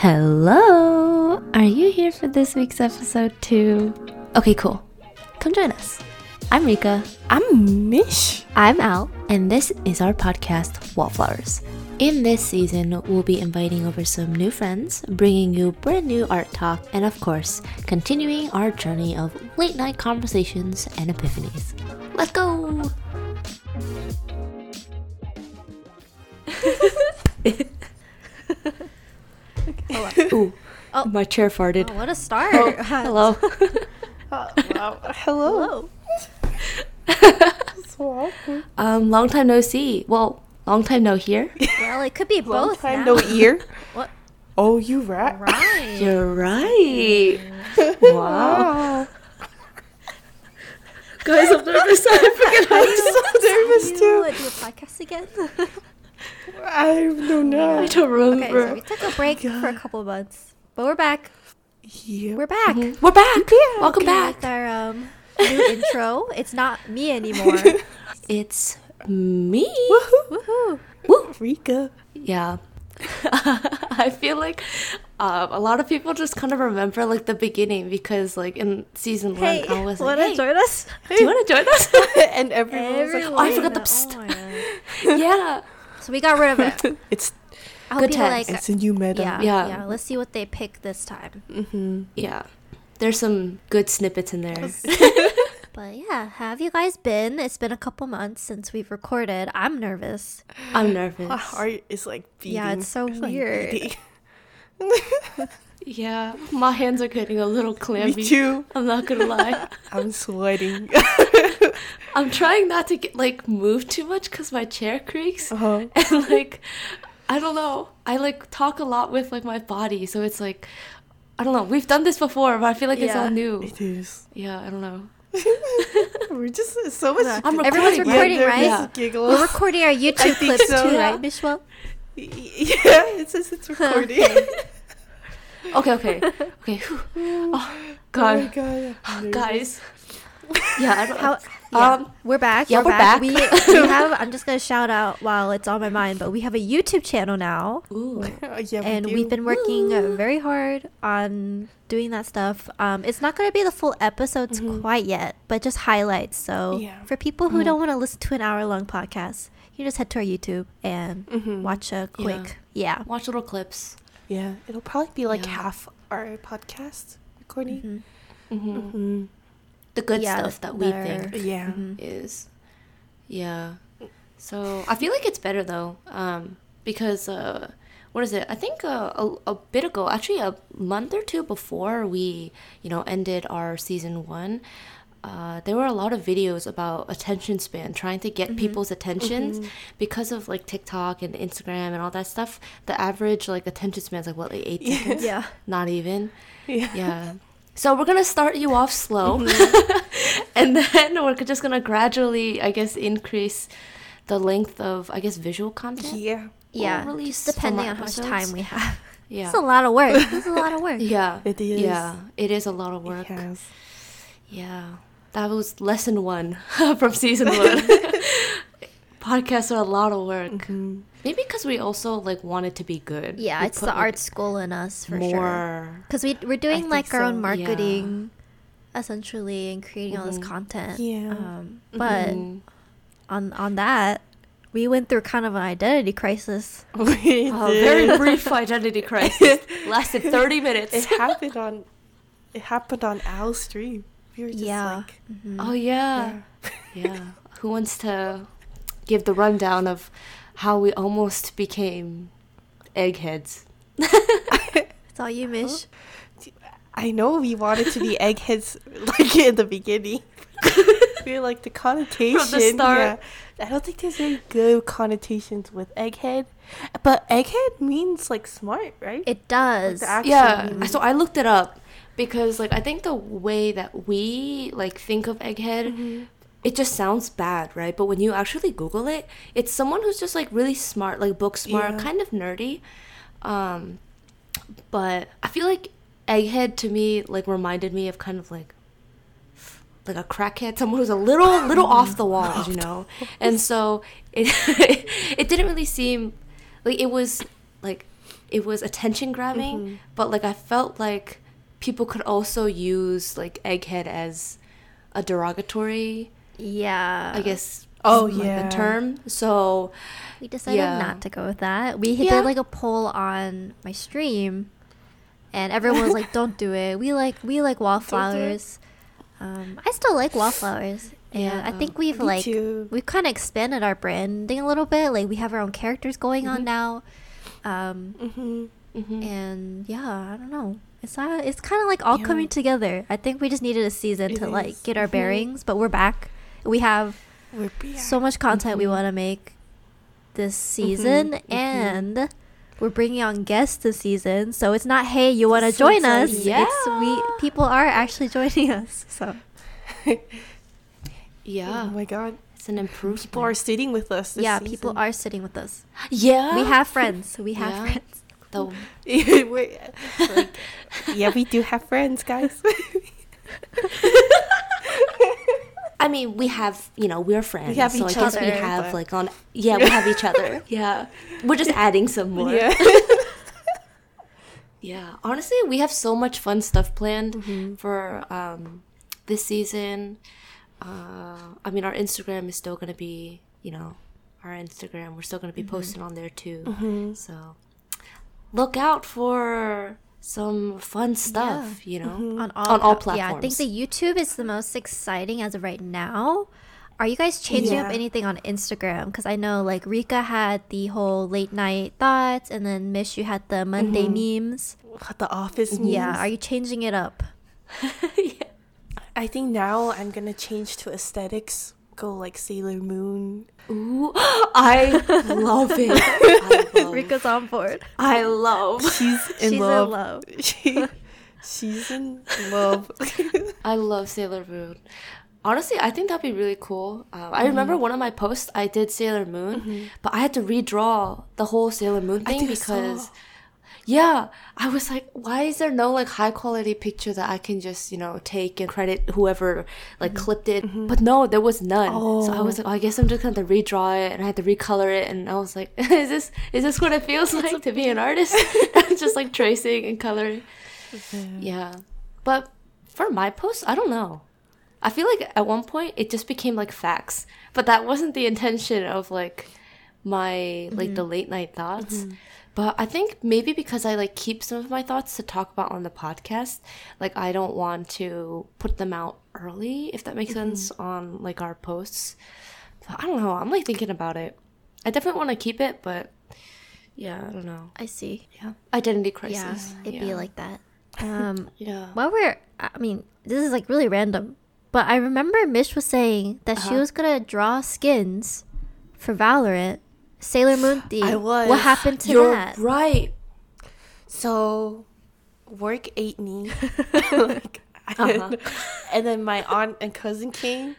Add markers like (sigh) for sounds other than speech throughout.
Hello! Are you here for this week's episode too? Okay, cool. Come join us. I'm Rika. I'm Mish. I'm Al, and this is our podcast, Wallflowers. In this season, we'll be inviting over some new friends, bringing you brand new art talk, and of course, continuing our journey of late night conversations and epiphanies. Let's go! (laughs) Ooh, Oh. my chair farted. Oh, what a start. Hello. Uh, wow. Hello. Hello. (laughs) (laughs) So awkward. um, long time no see. Well, long time no hear. Well, it could be both. Long both time now. no ear. (laughs) What? Oh, you rat. Right. You're right. Wow. Guys, I'm nervous. I forget how I'm so nervous you too. do a podcast again? I don't know. I don't okay, so we took a break for a couple months, but we're back. Yeah. We're back. We're back. Welcome back. With our um, new (laughs) intro. It's not me anymore. (laughs) It's me. Woohoo. Woohoo. Woo. Rika. Yeah. (laughs) I feel like um, a lot of people just kind of remember like the beginning because like in season Hey, one I was wanna like, hey, join us? do you want to join us? and everyone was like, oh, I forgot the Everyone. psst. Oh my yeah. So we got rid of it. (laughs) it's I hope Good people times. like. it's a new meta. Yeah, Yeah. yeah, Let's see what they pick this time. Mm-hmm. Yeah. There's some good snippets in there. (laughs) But yeah, have you guys been? It's been a couple months since we've recorded. I'm nervous. I'm nervous. My heart is like beating. Yeah, it's so like weird. beating. (laughs) Yeah, my hands are getting a little clammy. (laughs) Me clammy. too. I'm not gonna lie. (laughs) I'm sweating. (laughs) I'm trying not to get like move too much because my chair creaks uh-huh. and like I don't know. I like talk a lot with like my body, so it's like I don't know. We've done this before, but I feel like it's all new. It is. Yeah, I don't know. We're just so much. Yeah. I'm Everyone's recording, recording, Yeah, right? Yeah. Giggles. We're recording our YouTube clips so. too, Yeah. right, Mishwell? yeah, it says it's recording. Okay, okay, okay. whew. (laughs) Oh Oh my God, god. (sighs) Guys. (laughs) Yeah, I don't. How, yeah, Um, we're back. yeah, we're back. We, (laughs) we have. I'm just gonna shout out while it's on my mind, but we have a YouTube channel now, Ooh. Oh, yeah, and we we've been working uh, very hard on doing that stuff. Um, it's not gonna be the full episodes quite yet, but just highlights. So Yeah. for people who don't want to listen to an hour long podcast, you just head to our YouTube and Mhm. watch a quick. Yeah. Watch little clips. Yeah, it'll probably be like Yeah. half our podcast recording. Mhm. hmm Mm-hmm. The good Yeah, stuff that we think Yeah. Mhm. is, yeah. So I feel like it's better though, um, because uh, what is it? I think uh, a a bit ago, actually a month or two before we, you know, ended our season one. Uh, there were a lot of videos about attention span, trying to get mm-hmm. people's attentions mm-hmm. because of like TikTok and Instagram and all that stuff. The average like attention span is like what, like eight seconds? Yeah. Not even. Yeah. Yeah. So we're gonna start you off slow, mm-hmm. (laughs) and then we're just gonna gradually, I guess, increase the length of, I guess, visual content. Yeah. Yeah. We'll release depending on how much time we have. (laughs) Yeah. It's a lot of work. It's a lot of (laughs) work. yeah. It is. Yeah. It is a lot of work. It has. Yeah. That was lesson one (laughs) from season one. (laughs) Podcasts are a lot of work. Mhm. Maybe because we also like want it to be good. Yeah, We it's put, the like, art school in us for sure. more. Because we we're doing think like our own so, marketing, essentially, and creating all this Mhm. content. Yeah. Um, but Mhm. on on that, we went through kind of an identity crisis. (laughs) We Oh, did. very brief identity crisis. Lasted 30 minutes. It happened on. It happened on Al's stream. We were just yeah. like. Mhm. Oh yeah. yeah. Who wants to give the rundown of how we almost became eggheads? (laughs) It's all you, Mish. I know we wanted to be eggheads (laughs) like in the beginning. (laughs) we were like the connotation. from the start. Yeah. I don't think there's any good connotations with egghead, but egghead means like smart, right? It does. the actual Yeah. meaning. So I looked it up because like I think the way that we like think of egghead Mm-hmm. it just sounds bad, right? But when you actually Google it, it's someone who's just like really smart, like book smart, Yeah. kind of nerdy. Um, but I feel like egghead to me like reminded me of kind of like like a crackhead, someone who's a little little (laughs) off the wall, you know. And so it (laughs) it didn't really seem like it was like it was attention grabbing, Mm-hmm. but like I felt like people could also use like egghead as a derogatory, Yeah. I guess. Oh, like, yeah. the term. So We decided Yeah. not to go with that. We Yeah. did like a poll on my stream, and everyone was like, (laughs) "Don't do it." We like we like wallflowers. Um, I still like (laughs) wallflowers, and I think we've Me like too. we've kind of expanded our branding a little bit. Like we have our own characters going on Mm-hmm. now, um, Mm-hmm. mhm. and yeah, I don't know. It's not, it's kind of like all Yeah. coming together. I think we just needed a season It to like get our Mhm. bearings, but we're back. We have We're back. so much content we Mhm. want to make this season mhm. and we're bringing on guests this season so it's not hey you want to So join us exciting. it's we Yeah. people are actually (laughs) joining us so (laughs) yeah, Oh my god. it's an improvement. People are sitting with us. This yeah people are sitting with us yeah. we have friends we have Yeah. friends the like, (laughs) (laughs) yeah, we do have friends, guys. (laughs) I mean, we have, you know, we're friends. have so each I guess we have but- like on yeah, we have each other. Yeah. We're just adding some more. yeah. Yeah. Honestly, we have so much fun stuff planned Mm-hmm. for um this season. Uh I mean, our Instagram is still going to be, you know, our Instagram. We're still going to be Mm-hmm. posting on there too. So look out for some fun stuff, you know. Mm-hmm. on all, On all pla- yeah i think the youtube is the most exciting as of right now are you guys changing up anything on instagram because i know like rika had the whole late night thoughts and then mish you had the monday memes the office. memes. yeah are you changing it up (laughs) yeah. I think now I'm gonna change to aesthetics. Go like Sailor Moon. Ooh, (gasps) I love it. (laughs) I love, rika's on board I love (laughs) She's in She's in love. love. (laughs) She, she's in love. (laughs) I love Sailor Moon. Honestly, I think that'd be really cool. Um, I remember Mm-hmm. one of my posts, I did Sailor Moon, but I had to redraw the whole Sailor Moon thing think I because, yeah, I was like, why is there no like high quality picture that I can just you know take and credit whoever like mm-hmm. clipped it? Mm-hmm. But no, there was none. So I oh. was Mm-hmm. Oh. like, oh, I guess I'm just gonna redraw it, and I had to recolor it, and I was like, (laughs) is this is this what it feels like to be an artist? (laughs) (laughs) just like tracing and coloring. Yeah. But for my post, I don't know. I feel like at one point it just became like facts, but that wasn't the intention of like my like the mm-hmm. late night thoughts. But I think maybe because I like keep some of my thoughts to talk about on the podcast, like I don't want to put them out early, if that makes sense, on like our posts. But I don't know. I'm like thinking about it. I definitely want to keep it, but yeah, I don't know. i see Yeah, identity crisis. yeah it'd be like that (laughs) um yeah. while we're i mean this is like really random but i remember mish was saying that she Uh-huh. was gonna draw skins for valorant sailor moon theme I was. what happened to You're that right. So, work ate me. (laughs) like, Uh-huh. (laughs) and then my aunt and cousin came,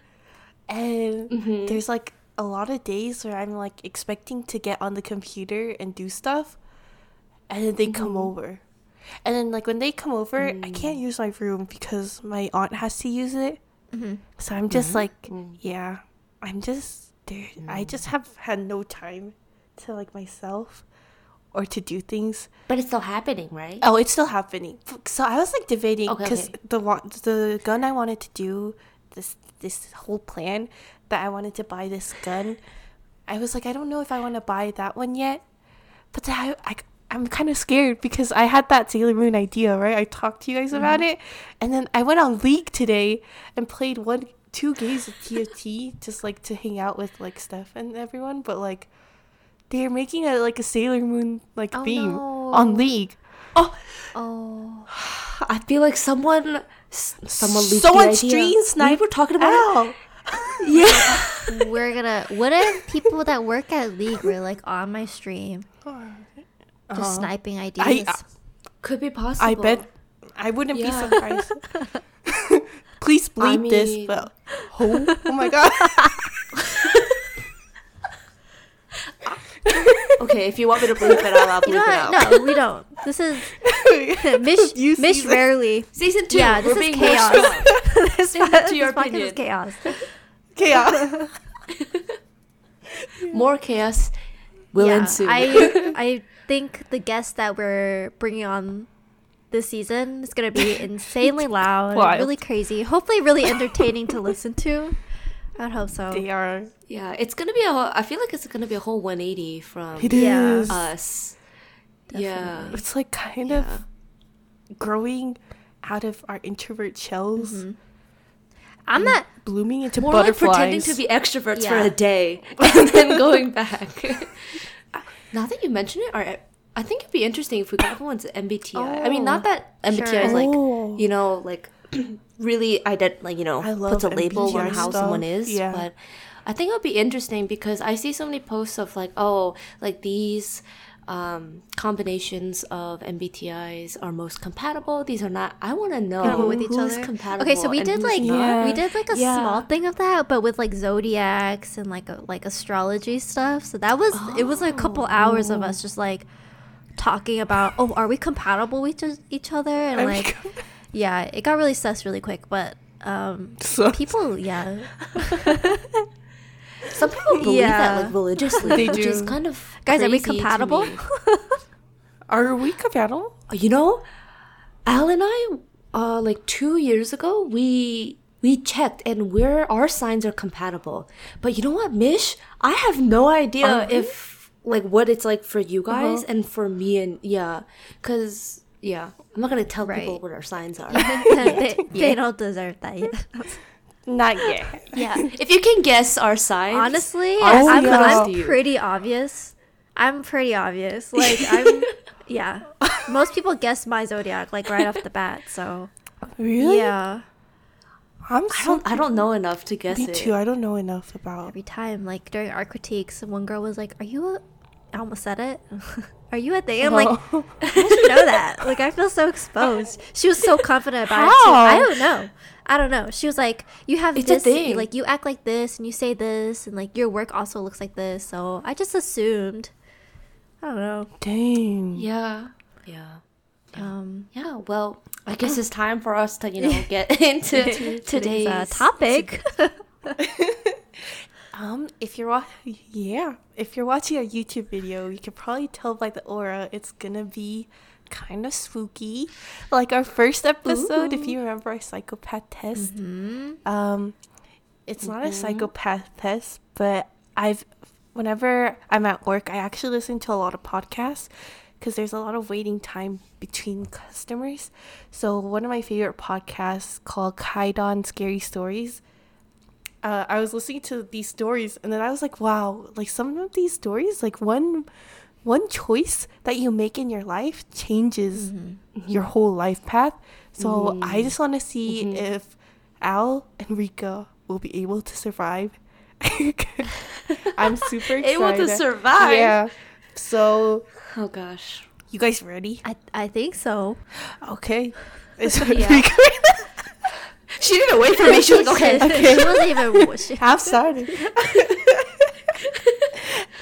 and Mm-hmm. there's like a lot of days where I'm like expecting to get on the computer and do stuff, and then they come Mm-hmm. over. And then like when they come over, I Mm. can't use my room because my aunt has to use it. Mhm. So I'm just like, Mm. yeah, I'm just there. I just have had no time to like myself or to do things. But it's still happening, right? Oh, it's still happening. So I was like debating because okay. the the gun I wanted to do this this whole plan that I wanted to buy this gun. I was like, I don't know if I want to buy that one yet, but I, I I'm kind of scared because I had that Sailor Moon idea, right? I talked to you guys about Mm-hmm. it, and then I went on League today and played one two games of TFT just like to hang out with like Steph and everyone, but like. They're making a like a Sailor Moon like Oh, theme no. on League. Oh, oh (sighs) I feel like someone, s- someone Someone the idea. stream We snipe- were talking about Ow. it. (laughs) Yeah. (laughs) we're gonna what if people that work at league were like on my stream just Uh-huh. sniping ideas Could be possible. I bet I wouldn't be surprised. (laughs) Please I bleep this, but oh, oh my (laughs) god. Okay, if you want me to bleep it out, I'll bleep you know it out. what? no we don't this is (laughs) mish You mish this? rarely Season two. Yeah, this is chaos. (laughs) this, Season to your this podcast is chaos Chaos. More chaos will yeah, ensue. I I think the guest that we're bringing on this season is gonna be (laughs) insanely loud, Wild. really crazy, hopefully really entertaining to listen to. I'd hope so. They are. Yeah, it's gonna be a. Whole, I feel like it's gonna be a whole 180 from It Yeah. is. us. Yeah, It's like kind Yeah. of growing out of our introvert shells, Mm-hmm. I'm not. blooming into more like butterflies. pretending to be extroverts for a day (laughs) and then going back. (laughs) now that you mention it, or I think it'd be interesting if we got everyone's MBTI. I mean, not that MBTI sure. is like Oh. you know like (clears throat) really ident like you know I puts a love label on how stuff. someone is, Yeah. but. I think it would be interesting because I see so many posts of like, oh, like these um, combinations of MBTIs are most compatible. These are not. I want to know compatible with each other. compatible. Okay, so we did like. Yeah. we did like a Yeah. small thing of that, but with like zodiacs and like a, like astrology stuff. So that was it was like a couple hours of us just like talking about oh are we compatible with each- each other and Are like com- (laughs) yeah it got really sus really quick, but um So- people yeah (laughs) Some people believe Yeah. that like religiously, They which is kind of guys are we compatible? (laughs) Are we compatible? You know, Al and I, uh, like two years ago, we we checked and we're our signs are compatible. But you know what, Mish? I have no idea Are we? if like what it's like for you guys Uh-huh. and for me and yeah, cause yeah, I'm not gonna tell people what our signs are. they, (laughs) they don't deserve that yet. Not yet. yeah, if you can guess our signs, Honestly, I'll I'm, yeah. I'm pretty obvious. I'm pretty obvious. Like I'm, (laughs) yeah. Most people guess my zodiac like right off the bat. So Really? yeah, I'm I don't I don't know enough to guess Me it. too. I don't know enough about. every time like during our critiques, one girl was like, "Are you a?" I almost said it. (laughs) Are you a thing? I'm like, Oh. (laughs) how did you know that? Like I feel so exposed. She was so confident about it too. How? I don't know. I don't know. She was like, "You have It's a this, thing. like you act like this, and you say this, and like your work also looks like this." So I just assumed. I don't know. Dang. Yeah, yeah. Um, Yeah, well, I guess it's time for us to, you know, (laughs) get (laughs) into today's today's uh, topic. (laughs) Um, if you're wa- yeah, if you're watching a YouTube video, you can probably tell by the aura it's gonna be kind of spooky. Like our first episode, if you remember our psychopath test. Um, it's not a psychopath test, but I've whenever I'm at work, I actually listen to a lot of podcasts because there's a lot of waiting time between customers. So one of my favorite podcasts called Kaidon Scary Stories uh, I was listening to these stories and then I was like, wow, like some of these stories, like one one choice that you make in your life changes mm-hmm. your whole life path. So I mm-hmm. just want to see mm-hmm. if Al and Rika will be able to survive. (laughs) (laughs) I'm super excited. Able to survive? Yeah. So Oh gosh. you guys ready? I I think so. Okay. (laughs) Is Yeah. Rika (laughs) She didn't wait for me. She was (laughs) like, okay. She wasn't even. She, Have started.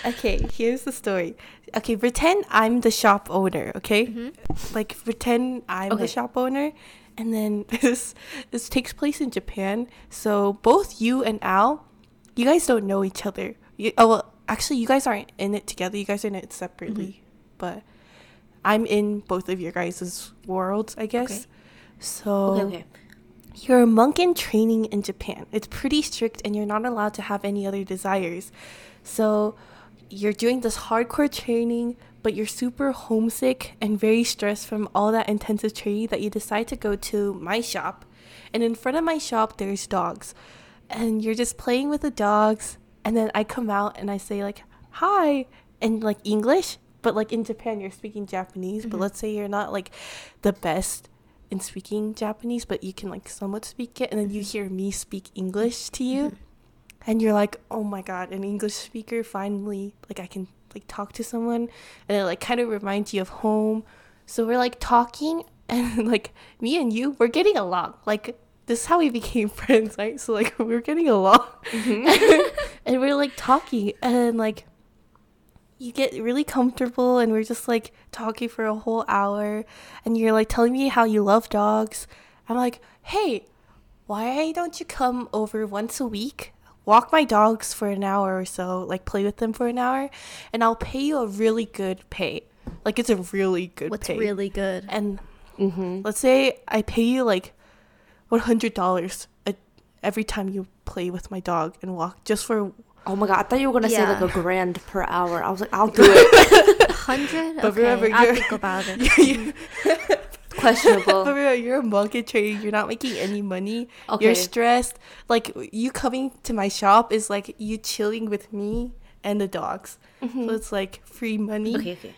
okay, here's the story. Okay, pretend I'm the shop owner, okay? Mm-hmm. Like pretend I'm Okay. the shop owner and then this this takes place in Japan. So both you and Al, you guys don't know each other. You, oh well, actually you guys aren't in it together. You guys are in it separately. Mm-hmm. But I'm in both of your guys' worlds, I guess. Okay. So Okay, okay. you're a monk in training in Japan. It's pretty strict and you're not allowed to have any other desires. So you're doing this hardcore training, but you're super homesick and very stressed from all that intensive training that you decide to go to my shop. And in front of my shop, there's dogs. And you're just playing with the dogs. And then I come out and I say, like, hi, in like English. But like in Japan, you're speaking Japanese. But mm-hmm. let's say you're not like the best in speaking Japanese, but you can like somewhat speak it, and then you mm-hmm. hear me speak English to you, mm-hmm. and you're like, oh my god, an English speaker finally, like I can like talk to someone, and it like kind of reminds you of home. So we're like talking, (laughs) and like me and you, we're getting along. Like this is how we (laughs) became friends, right? So like (laughs) we're getting along, and we're like talking, and like you get really comfortable and we're just like talking for a whole hour and you're like telling me how you love dogs. I'm like, "Hey, why don't you come over once a week? Walk my dogs for an hour or so, like play with them for an hour, and I'll pay you a really good pay. Like it's a really good pay. What's pay. really good? and Mm-hmm. let's say I pay you like one hundred dollars a, every time you play with my dog and walk just for Oh my god, I thought you were gonna say like a grand per hour. I was like, I'll (laughs) do it. hundred. But Okay, remember, I'll you're- think about it. (laughs) you (laughs) Questionable. you're a market trader. You're not making any money. Okay. You're stressed. Like you coming to my shop is like you chilling with me and the dogs. So it's like free money. okay, okay.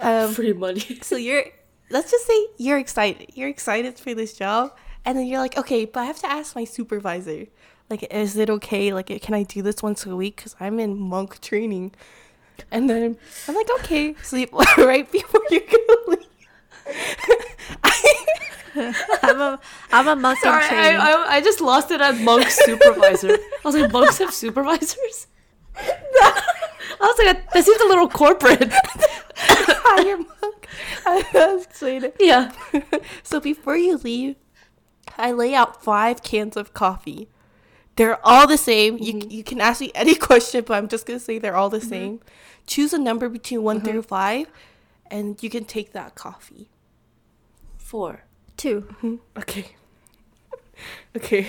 Um, Free money. so you're let's just say you're excited. You're excited for this job, and then you're like, okay, but I have to ask my supervisor. Like, is it okay? Like, can I do this once a week? Because I'm in monk training. And then I'm like, okay, sleep (laughs) right before you go leave. (laughs) I'm a I'm a monk Sorry, training. I, I, I just lost it at monk supervisor. I was like, monks have supervisors? (laughs) I was like, that seems a little corporate. hire monk. I was excited. yeah. So before you leave, I lay out five cans of coffee. They're all the same. You mm-hmm. you can ask me any (laughs) question, but I'm just gonna say they're all the mm-hmm. same. Choose a number between one mm-hmm. through five, and you can take that coffee. Four. Two. Okay. (laughs) okay.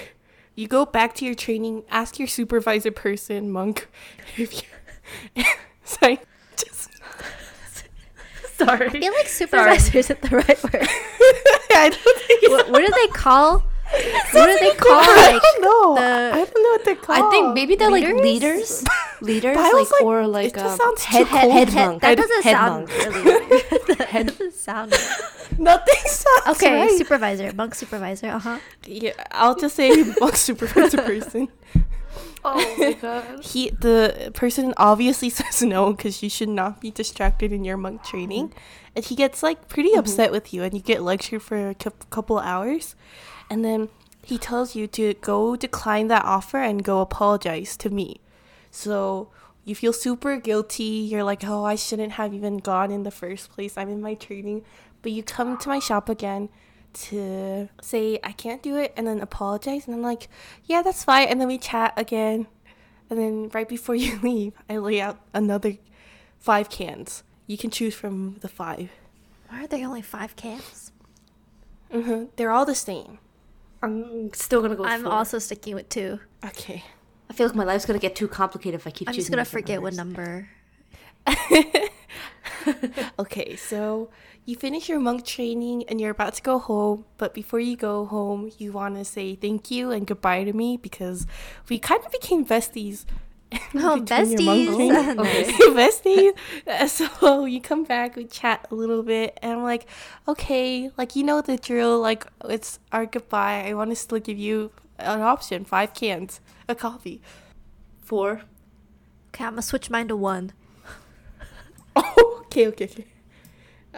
You go back to your training. Ask your supervisor person, monk, (laughs) if you. Sorry. Just. I Sorry. feel like supervisor isn't the right word. I don't think. It's, what, what do they call? What do they call I like don't know. the- I don't know what they're called. I think maybe they're Leaders? like leaders. (laughs) Leaders, But I was like, like, or it like just um, sounds head, too head, cold. head head, monk. that doesn't head sound monk. really that doesn't sound Nothing sounds okay right. supervisor monk supervisor uh-huh Yeah, I'll just say (laughs) monk supervisor person. Oh my (laughs) god. He, the person obviously says no because you should not be distracted in your monk training, and he gets like pretty upset with you, and you get lectured for a cou- couple hours, and then he tells you to go decline that offer and go apologize to me. So you feel super guilty. You're like, oh, I shouldn't have even gone in the first place. I'm in my training, but you come to my shop again to say I can't do it and then apologize and I'm like, yeah, that's fine. And then we chat again. And then right before (laughs) you leave, I lay out another five cans. You can choose from the five. why are there only five cans hmm They're all the same. I'm still gonna go. With i'm four. also sticking with two Okay. I feel like my life's gonna get too complicated if I keep i'm just gonna different forget what number (laughs) Okay, so you finish your monk training and you're about to go home, but before you go home, you want to say thank you and goodbye to me because we kind of became besties. (laughs) oh besties (laughs) Nice. (laughs) besties. Uh, So you come back, we chat a little bit, and I'm like, okay, like you know the drill. Like it's our goodbye. I want to still give you an option: five cans, a coffee. Four. okay i'm gonna switch mine to one Oh, okay, okay, okay.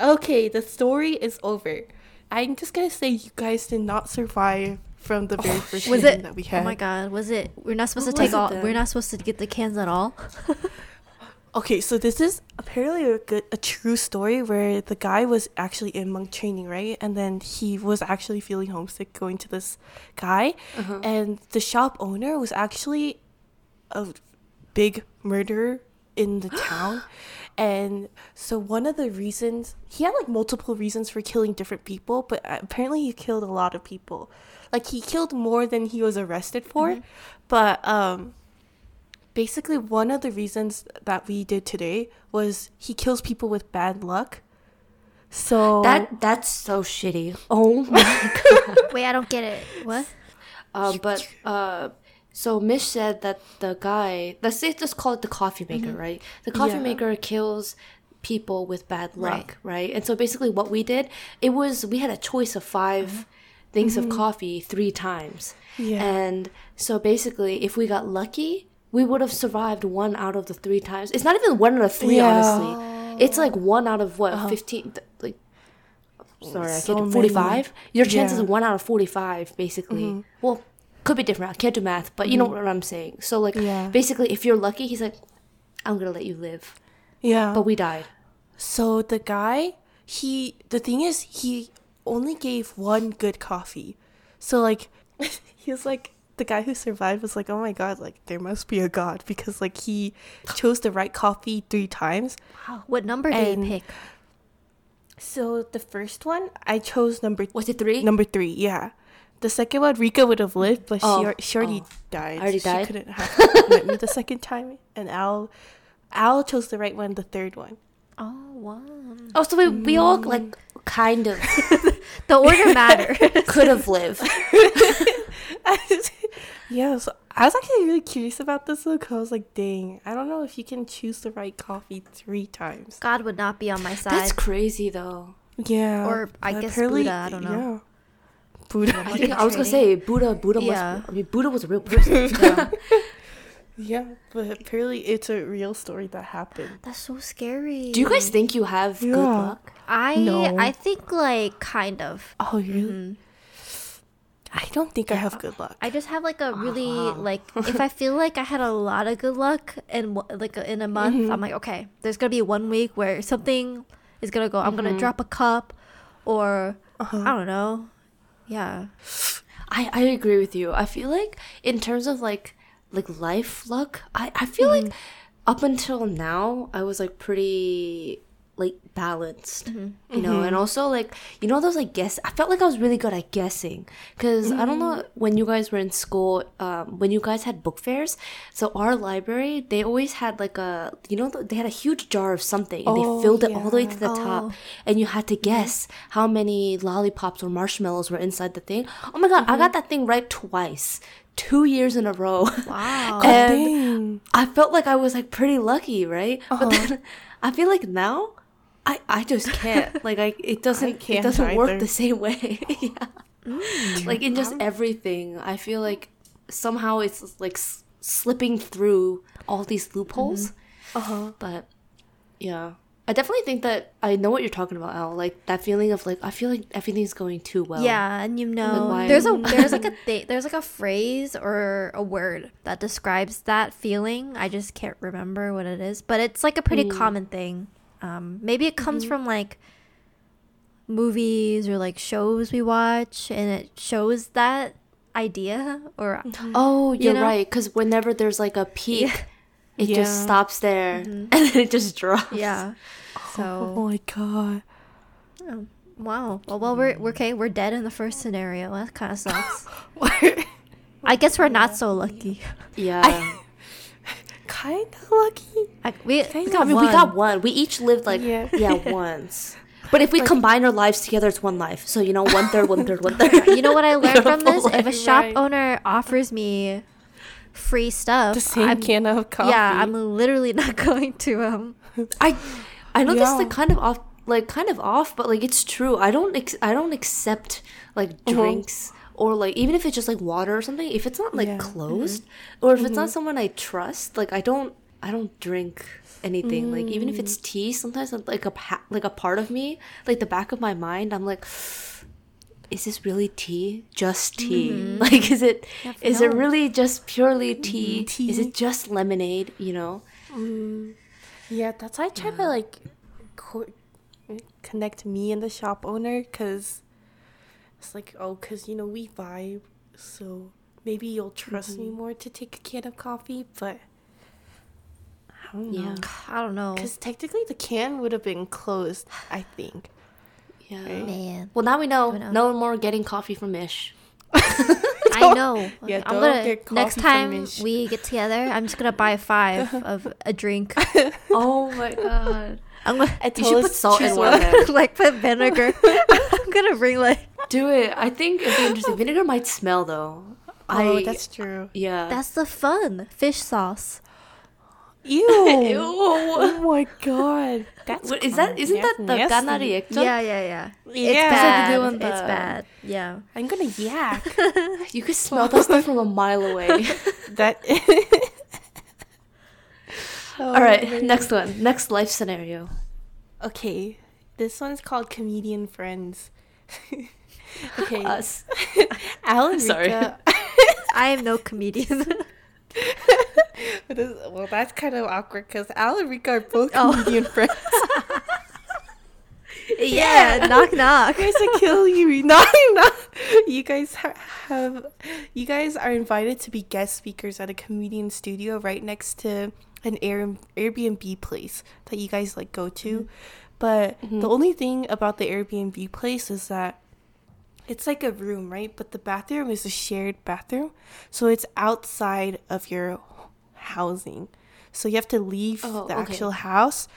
Okay, the story is over. I'm just gonna say you guys did not survive from the very first was it that we had. oh my god was it we're not supposed What to take all then? we're not supposed to get the cans at all (laughs) Okay, so this is apparently a good, a true story where the guy was actually in monk training, right? And then he was actually feeling homesick going to this guy, Uh-huh. and the shop owner was actually a big murderer in the town. (gasps) And so one of the reasons he had like multiple reasons for killing different people, but apparently he killed a lot of people. Like he killed more than he was arrested for. But um basically one of the reasons that we did today was he kills people with bad luck. So That that's so shitty. Oh my (laughs) god. wait i don't get it what Um, but uh, so Mish said that the guy, let's say just call it the coffee maker, right? The coffee Yeah. maker kills people with bad luck, right. And so basically, what we did, it was we had a choice of 5 things of mm-hmm. coffee three times, Yeah. and so basically, if we got lucky, we would have survived one out of the three times. It's not even one out of three, Yeah. honestly. It's like one out of what uh-huh. fifteen, th- like. Sorry, I So can't. many. Forty-five. Your chances Yeah. are one out of forty-five, basically. Mm-hmm. Well, could be different. I can't do math, but you know mm-hmm. what I'm saying. So like, Yeah. basically, if you're lucky, he's like, "I'm gonna let you live," yeah. but we died. So the guy, he the thing is he only gave one good coffee. So like (laughs) he was like the guy who survived was like, "Oh my god, like there must be a god because like he chose the right coffee three times." Wow. What number did And- you pick? So the first one, I chose number Was it three? number three. Yeah, the second one, Rika would have lived, but Oh, she al- she already oh. died. Already she died? couldn't have (laughs) met me the second time, and Al, Al chose the right one, the third one. Oh wow. Oh, so we, we all mm. like kind of (laughs) The order matters. (laughs) could have lived. (laughs) yeah, so I was actually really curious about this though, 'cause I was like, dang, I don't know if you can choose the right coffee three times. God would not be on my side. That's crazy though. Yeah, Or I guess Buddha, I don't know. Yeah. Buddha. I, think I was gonna say Buddha. Buddha Yeah. was. I mean, Buddha was a real person. Yeah. Yeah, but apparently it's a real story that happened. That's so scary. Do you guys think you have good luck? I No. I think like kind of. Oh, really? Mhm. I don't think I have good luck. I just have like a really Uh-huh. like (laughs) if I feel like I had a lot of good luck in like in a month, Mm-hmm. I'm like okay, there's gonna be one week where something is gonna go. I'm Mm-hmm. gonna drop a cup, or Uh-huh. I don't know. Yeah. I, I agree with you. I feel like in terms of like like life luck, I, I feel like mm-hmm. up until now I was like pretty like balanced, mm-hmm. you know, and mm-hmm. also like you know those like guess. I felt like I was really good at guessing. Because I don't know when you guys were in school, um, when you guys had book fairs. So our library, they always had like a you know they had a huge jar of something and Oh, they filled it all the way to the Oh. top, and you had to guess how many lollipops or marshmallows were inside the thing. Oh my god, I got that thing right twice, two years in a row. (laughs) Wow. and I felt like I was like pretty lucky, right? But then (laughs) I feel like now. I, I just can't (laughs) like I it doesn't it can't doesn't work the same way yeah like in just everything I feel like somehow it's like s- slipping through all these loopholes Uh huh. but yeah I definitely think that I know what you're talking about Al like that feeling of like I feel like everything's going too well yeah, and you know, why- there's a there's like a (laughs) th- there's like a phrase or a word that describes that feeling. I just can't remember what it is, but it's like a pretty Mm. common thing. Um, maybe it comes Mm-hmm. from like movies or like shows we watch, and it shows that idea. Or (laughs) oh you're know? right because whenever there's like a peak it just stops there mm-hmm. (laughs) and then it just drops yeah, Oh so my god. Um, wow. Well, well, we're we're okay. We're dead in the first scenario. That kind of sucks. (laughs) I guess we're not so (laughs) lucky. yeah kind of lucky. I, we, we got I we got one. We each lived like Yeah. yeah, once. But if we combine our lives together, it's one life. So you know, one third, one third, one third. you know what I learned from this? If a Right. shop owner offers me free stuff, The same I'm, can of coffee. yeah, I'm literally (laughs) not going to um. I, I know this is like kind of off, like kind of off, but like it's true. I don't, ex- I don't accept like uh-huh. drinks or like even if it's just like water or something. If it's not like Yeah. closed or if it's not mm-hmm. someone I trust, like I don't, I don't drink anything. Like even if it's mm. tea, sometimes like a pa- like a part of me, like the back of my mind, I'm like. Is this really tea? Just tea? Mm-hmm. (laughs) Like, is it? Is it really just purely tea? Tea. Is it just lemonade? You know? Mm-hmm. Yeah, that's why I try to like co- connect me and the shop owner because it's like, oh, because you know, we vibe. So maybe you'll trust Mm-hmm. me more to take a can of coffee, but I don't know. Yeah. I don't know. Because technically the can would have been closed, I think. Yeah. Right. Man, Well, now we know. Know. No more getting coffee from Ish. (laughs) I (laughs) know. Yeah, I'm gonna get next time we get together. I'm just gonna buy five (laughs) of a drink. Oh my god. I'm gonna I You should put salt in one. water. like put vinegar. I'm gonna bring like Do it. I think it'd be interesting. Vinegar might smell though. Oh, I, that's true. yeah. that's the fun. Fish sauce. Ew. (laughs) Ew. Oh my god. That's What, is that? Isn't that the nasty. ganari ekto? Yeah, yeah, yeah. It's Yeah. bad. doing It's bad. Yeah. I'm gonna yak. (laughs) You could smell that stuff from a mile away. (laughs) that. Oh, All right. Next one. Next life scenario. Okay, this one's called Comedian Friends. okay, Us. Alan Sorry. I am no comedian. Well, that's kind of awkward because Al and Rika are both Oh. comedian friends. (laughs) Yeah, knock knock. You guys are killing me. No, no. You guys ha- have, you guys are invited to be guest speakers at a comedian studio right next to an Air- Airbnb place that you guys like go to. Mm-hmm. But the mm-hmm. only thing about the Airbnb place is that it's like a room, right? But the bathroom is a shared bathroom, so it's outside of your housing. So you have to leave Oh, the okay. actual house.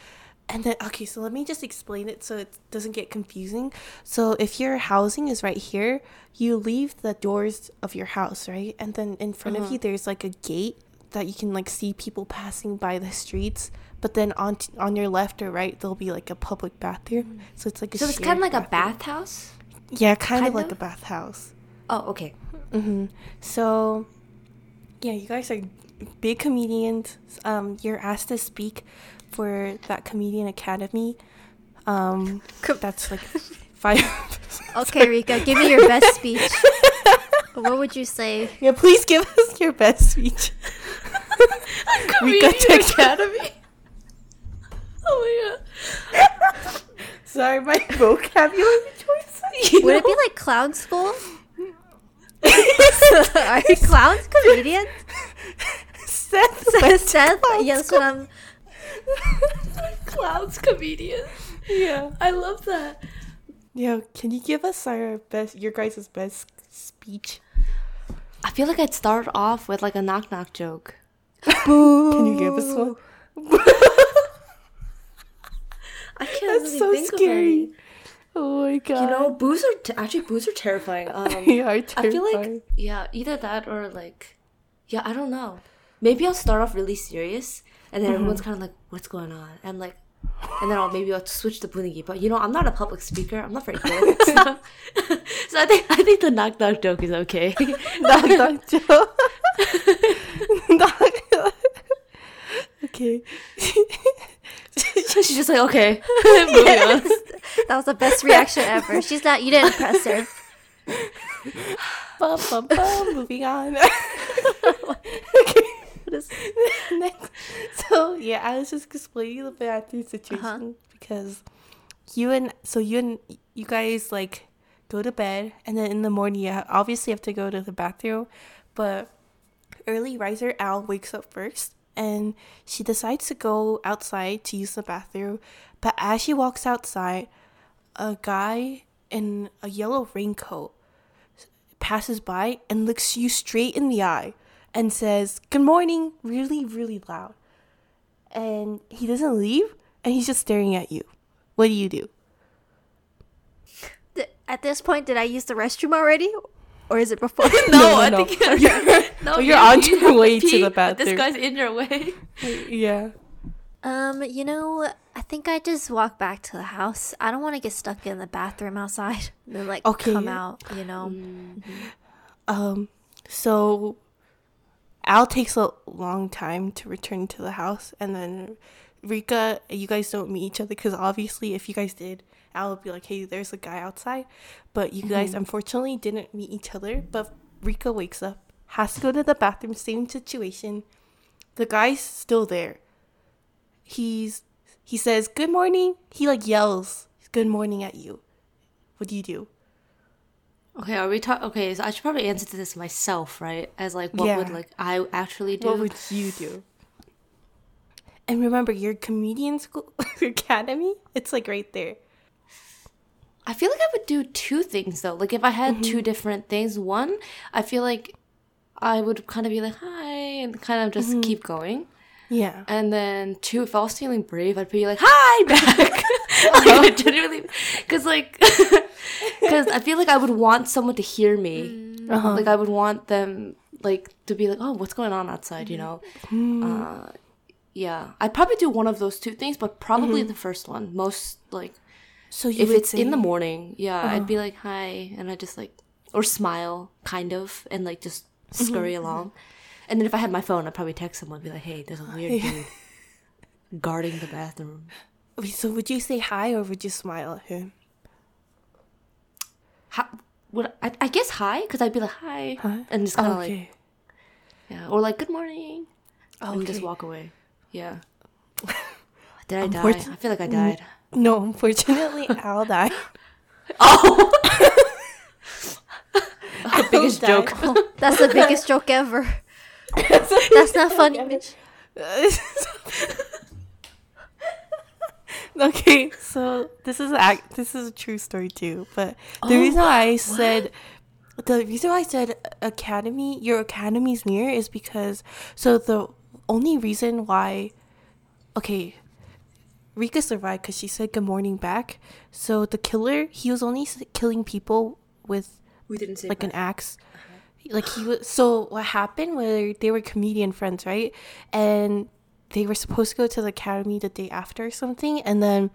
And then okay, so let me just explain it so it doesn't get confusing. So if your housing is right here, you leave the doors of your house, right? And then in front of you uh-huh. there's like a gate that you can like see people passing by the streets. But then on t- on your left or right there'll be like a public bathroom. Mm. So it's like a So it's kind of like a bathroom. bathhouse. Yeah, kind, of kind like of? a bathhouse. Oh, okay. hmm So, yeah, you guys are big comedians. Um, you're asked to speak for that comedian academy. Um, that's like five. (laughs) Okay, Rika, give me your best speech. (laughs) what would you say? yeah, please give us your best speech. (laughs) Comedian Academy. oh my god. Sorry, my (laughs) vocabulary choices. (laughs) Would it be like clown school? (laughs) Are you clowns comedians? Seth, Seth, Seth clown yeah, that's what I'm. Clowns comedian. yeah. I love that. Yeah, can you give us our best, your guys' best speech? I feel like I'd start off with like a knock knock joke. Can you give us one? I can't That's really so think scary. of any. Oh my god! You know, boos are t- actually boos are terrifying. (laughs) Um, they are terrifying. I feel like yeah, either that or like, yeah, I don't know. Maybe I'll start off really serious, and then mm-hmm. everyone's kind of like, "What's going on?" And like, and then I'll maybe I'll switch to bunigi. But you know, I'm not a public speaker. I'm not very good. So, (laughs) (laughs) so I think I think the knock knock joke is okay. knock knock joke. knock okay. She's just like, okay, (laughs) (laughs) moving on. That was the best reaction ever. She's not. You didn't impress her. (laughs) bum, bum, bum, moving on. okay. Next. So yeah, I was just explaining the bathroom situation uh-huh. because you and so you and you guys like go to bed and then in the morning you obviously have to go to the bathroom, but early riser Al wakes up first and she decides to go outside to use the bathroom. But as she walks outside, a guy in a yellow raincoat passes by and looks you straight in the eye and says, Good morning, really, really loud. And he doesn't leave and he's just staring at you. What do you do? At this point, did I use the restroom already, or is it before? (laughs) No, I no. think You're, no, (laughs) (laughs) you're you- on you your have way to the bathroom. This guy's in your way. yeah. Um, you know, I think I just walk back to the house. I don't want to get stuck in the bathroom outside and then like Okay. come out. You know. Um, so Al takes a long time to return to the house, and then Rika, you guys don't meet each other because obviously, if you guys did, I would be like, "Hey, there's a guy outside," but you guys mm-hmm. unfortunately didn't meet each other. But Rika wakes up, has to go to the bathroom, same situation. The guy's still there. He's he says good morning. He like yells good morning at you. What do you do? Okay, are we talking? Okay, so I should probably answer to this myself, right? As like, what would like I actually do? What would you do? And remember, your comedian school (laughs) academy, it's like right there. I feel like I would do two things though. Like if I had two different things, one, I feel like I would kind of be like hi and kind of just keep going. Yeah. And then two, if I was feeling brave, I'd be like hi (laughs) back. (laughs) like genuinely, because like, because I feel like I would want someone to hear me. Uh-huh. Like I would want them like to be like, oh, what's going on outside? You know. Uh, yeah, I'd probably do one of those two things, but probably mm-hmm. the first one. Most like So you if it's say, in the morning, yeah, I'd uh-huh. be like hi, and I just like or smile kind of, and like just mm-hmm. scurry mm-hmm. along. And then if I had my phone, I'd probably text someone, be like, hey, there's a weird dude guarding the bathroom. So would you say hi or would you smile at him? Hi, would I, I guess hi, because I'd be like hi, Huh? and just kind of like yeah, or like good morning, oh, and just walk away. Yeah. (laughs) Did I die? Unfortun- I feel like I died. No, unfortunately, (laughs) Al died. (laughs) Oh, the biggest died. joke. That's the biggest joke ever. That's not funny. Mitch. okay, so this is act. This is a true story too. But the oh, reason why I said the reason why I said academy, your academy's near, is because so the only reason why, okay, Rika survived because she said good morning back. So the killer, he was only killing people with We didn't say like an axe. Uh-huh. Like he was. So what happened? Where they were comedian friends, right? And they were supposed to go to the academy the day after or something, and then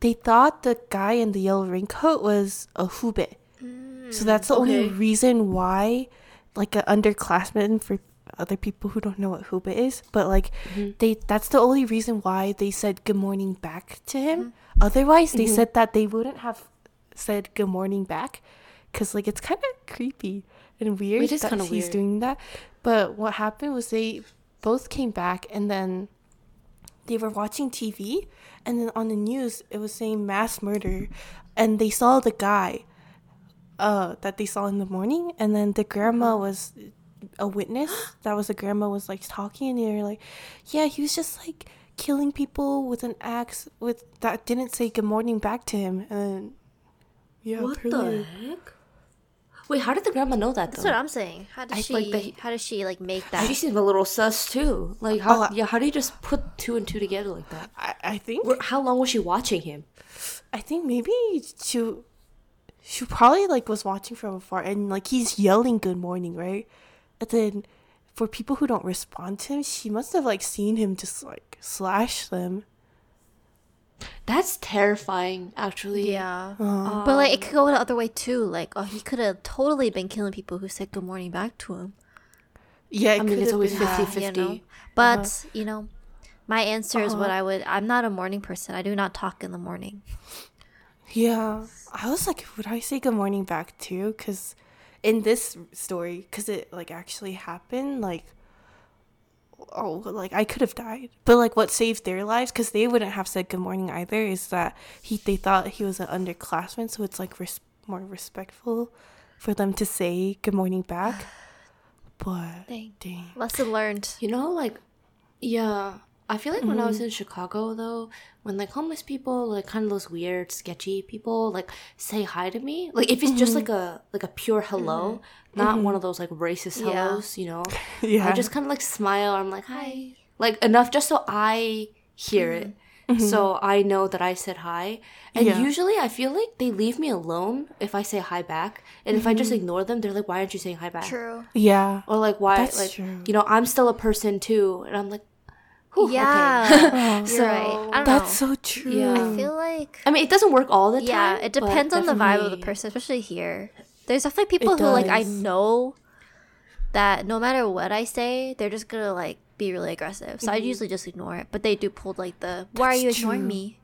they thought the guy in the yellow raincoat was a hube. so that's the only mm, reason why, like an underclassman for other people who don't know what hube is, but like mm-hmm. they that's the only reason why they said good morning back to him. Mm-hmm. Otherwise, they mm-hmm. said that they wouldn't have said good morning back because like it's kind of creepy and weird It is that he's weird. doing that. But what happened was they both came back and then they were watching TV and then on the news it was saying mass murder and they saw the guy uh that they saw in the morning and then the grandma uh-huh. was a witness (gasps) that was the grandma was like talking and they were like yeah he was just like killing people with an axe with that didn't say good morning back to him and yeah What the heck? Wait, how did the grandma know that That's what I'm saying. How does I she? like that- how does she like make that? She seemed a little sus too. Like how? Oh, I- yeah, how do you just put two and two together like that? I, I think Where, how long was she watching him? I think maybe she she probably like was watching from afar and like he's yelling good morning, right? And then for people who don't respond to him, she must have like seen him just like slash them. That's terrifying, actually. yeah. Uh, But like it could go the other way too. Like oh, he could have totally been killing people who said good morning back to him. yeah, I mean, it's always 50 50. You know? But you know, my answer is what I would. I'm not a morning person. I do not talk in the morning. Yeah, I was like, would I say good morning back too? Because in this story, because it like actually happened, like oh, like I could have died. But like, what saved their lives? Because they wouldn't have said good morning either. Is that he? They thought he was an underclassman, so it's like res- more respectful for them to say good morning back. (sighs) But Dang. dang, Lesson learned. You know, like, yeah. I feel like when I was mm-hmm. in Chicago, though, when like homeless people, like kind of those weird, sketchy people, like say hi to me, like if it's just mm-hmm. like a like a pure hello, mm-hmm. not one of those like racist Yeah. hellos, you know. (laughs) yeah, I just kind of like smile. I'm like hi, like enough just so I hear it, so I know that I said hi. And Yeah. usually, I feel like they leave me alone if I say hi back, and if I just ignore them, they're like, "Why aren't you saying hi back?" True. yeah, Or like, "Why?" That's like, true. you know, I'm still a person too, and I'm like, Whew, okay. Yeah. (laughs) You're So, right. I don't that's know. so true. Yeah. I feel like I mean, it doesn't work all the time. yeah, it depends on the vibe of the person, especially here. There's definitely people It who like I know that no matter what I say, they're just gonna like be really aggressive. So I mm-hmm. usually just ignore it. But they do pull like the why are you ignoring true. me?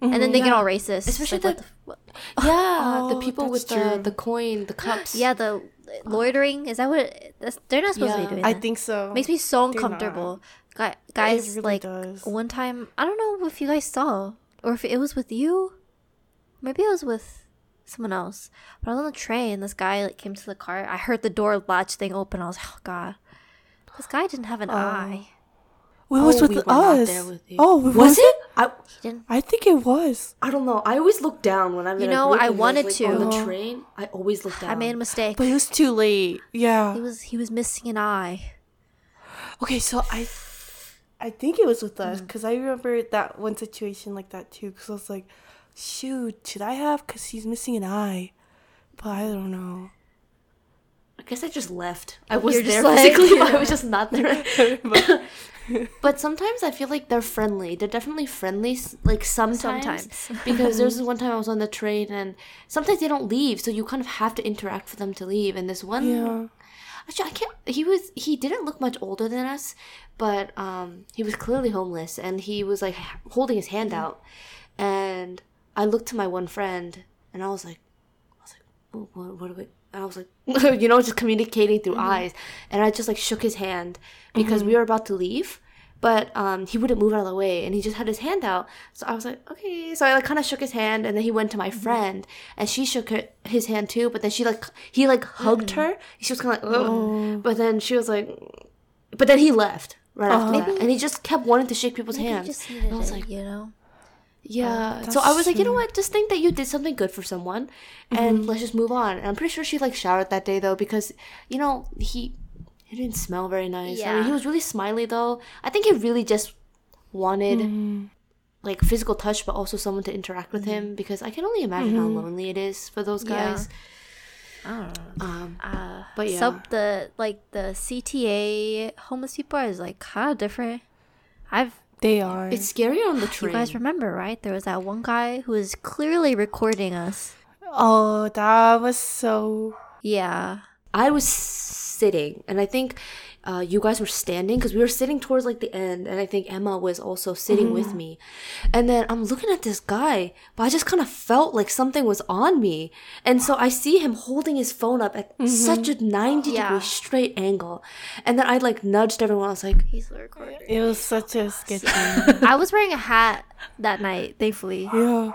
And mm-hmm. then they get all racist. Especially like, the- what the f- (laughs) Yeah, (laughs) oh, the Oh, people with that's the, the coin, the cups. yeah, the oh. loitering is that what it, that's, they're not supposed to be doing. I think so. makes me so They're not. uncomfortable. Guy, guys, really like does. one time, I don't know if you guys saw or if it was with you. Maybe it was with someone else. But I was on the train. and This guy like came to the car. I heard the door latch thing open. I was like, oh god, this guy didn't have an eye. It was Oh, with we were not us. there with you. Oh, was, it? I, didn't. I think it was. I don't know. I always look down when I'm You in know, group I wanted like, to. on the Uh-huh. train. I always look down. I made a mistake. But it was too late. Yeah. He was he was missing an eye. Okay, so I, I think it was with us Mm-hmm. because I remember that one situation like that too. Because I was like, shoot, should I have? Because he's missing an eye, but I don't know. I guess I just left. I was You're just there like- physically, but I was just not there. (laughs) (laughs) but sometimes I feel like they're friendly. They're definitely friendly. Like sometimes, Sometimes. (laughs) because there's this one time I was on the train, and sometimes they don't leave, so you kind of have to interact for them to leave. And this one, Yeah. actually, I can't. He was. He didn't look much older than us, but um, he was clearly homeless, and he was like holding his hand out, and I looked to my one friend, and I was like, I was like, what, what, what do we? And I was like, (laughs) you know, just communicating through eyes, and I just like shook his hand because we were about to leave, but um, he wouldn't move out of the way, and he just had his hand out. So I was like, okay. So I like kind of shook his hand, and then he went to my friend, and she shook her, his hand too. But then she like he like hugged her. She was kind of like, Ugh. but then she was like, but then he left right after uh, that, and he just kept wanting to shake people's Maybe you hands. just And I was it, like, you know. yeah. Oh, that's so I was like, you know what? Just think that you did something good for someone, and mm-hmm. let's just move on. And I'm pretty sure she like showered that day though, because you know he he didn't smell very nice. I mean, he was really smiley though. I think he really just wanted mm-hmm. like physical touch, but also someone to interact with mm-hmm. him because I can only imagine how lonely it is for those guys. I don't know. Um, Uh, But yeah. so the like the CTA homeless people is like kind of different. I've They are. it's scarier on the train. you guys remember right? There was that one guy who was clearly recording us. oh, that was so. Yeah. I was sitting, and I think uh, you guys were standing because we were sitting towards like the end, and I think Emma was also sitting with me. And then I'm looking at this guy, but I just kind of felt like something was on me, and so I see him holding his phone up at such a 90 Yeah. degree straight angle, and then I like nudged everyone. I was like, He's the recorder. It was such a sketchy. (laughs) I was wearing a hat that night, thankfully. yeah.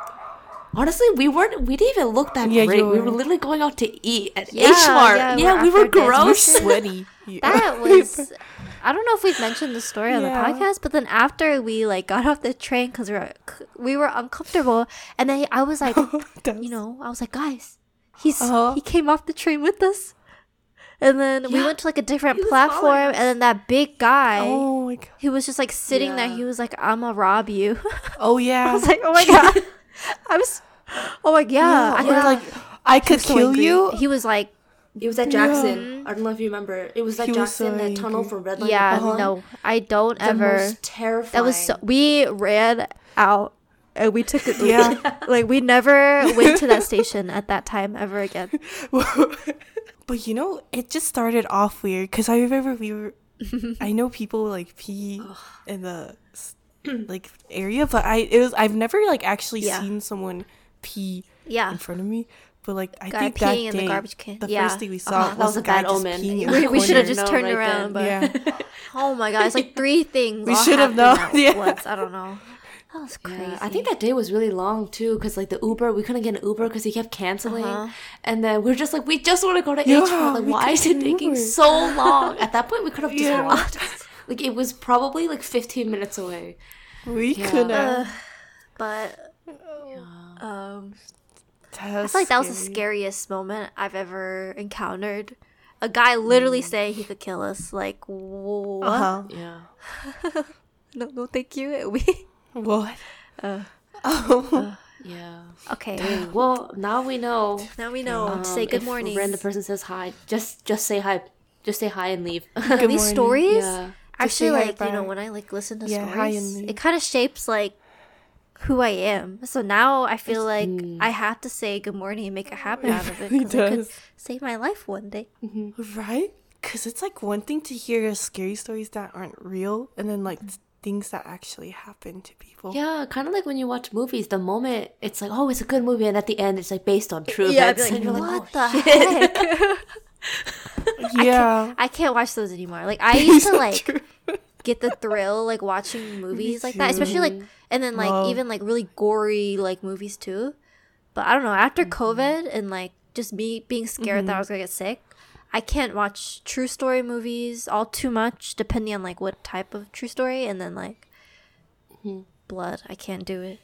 Honestly, we weren't. We didn't even look that Yeah, great. you We were literally going out to eat at Yeah, H Mart. yeah, Yeah, we're were after this. We're gross. Sweaty. (laughs) Yeah. That (laughs) was I don't know if we've mentioned the story on the podcast, but then after we like got off the train because we were we were uncomfortable, and then I was like, (laughs) you know, I was like, guys, he's Uh-huh. he came off the train with us, and then we went to like a different He platform, and then that big guy. Oh my god. He was just like sitting there. He was like, "I'm gonna rob you." Oh yeah. I was like, "Oh my god!" I was, "Oh my yeah!" I Or got- like, I could so kill angry. you. he was like, It was at Jackson. Mm-hmm. I don't know if you remember. It was at He was so Jackson, that tunnel angry. from Red Line. to "Yeah, Blue Line. no, I don't The ever." most terrifying. That was so. We ran out and we took it. Yeah. (laughs) like we never went to that station at that time ever again. (laughs) but you know, it just started off weird because I remember we were. (laughs) I know people like pee in the s- (clears throat) like area, but I it was I've never like actually Yeah. seen someone pee Yeah. in front of me. But like I Guy think that peeing in the day, garbage can. the Yeah. first thing we saw Uh-huh, that was was, a a guy bad just omen. peeing (laughs) in We- the we should have just turned right around, then. but Yeah. (laughs) oh my god, it's like three (laughs) things. We should have known, yeah. once. I don't know. That was crazy. Yeah, I think that day was really long too, because like the Uber, we couldn't get an Uber because he kept canceling, Uh-huh. and then we are just like, we just want to go to Yeah, H Mart. Like, why is it taking Uber. so long? At that point, we could have just Yeah. walked. Like it was probably like 15 minutes away. We Yeah. could Uh, have. but um, I feel like that was the scariest moment I've ever encountered. A guy literally Mm. saying he could kill us. Like what? Uh-huh. Yeah, (laughs) No, no, thank you. (laughs) We What? Uh, oh. yeah. okay. Well, now we know. Now we know. Um, say good if morning. A random person says hi. Just just say hi. Just say hi and leave. Good These morning. stories yeah. Actually like you know when I like listen to Yeah, stories, it kind of shapes like who I am. So now I feel like Mm. I have to say good morning and make a habit (laughs) out of it really because it could save my life one day. Right? Because it's like one thing to hear scary stories that aren't real, and then like things that actually happen to people. Yeah, kind of like when you watch movies. The moment it's like, oh, it's a good movie, and at the end, it's like based on true Yeah, I'd events. be and you're like, like, what oh, the shit. heck? (laughs) Yeah. I can't watch those anymore. Like I (laughs) used to like True. get the thrill like watching (laughs) movies like that, especially like and then like Oh. even like really gory like movies too. But I don't know. After Mm-hmm. COVID and like just me being scared that I was gonna get sick, I can't watch true story movies all too much, depending on like what type of true story, and then like Mm-hmm. blood. I can't do it.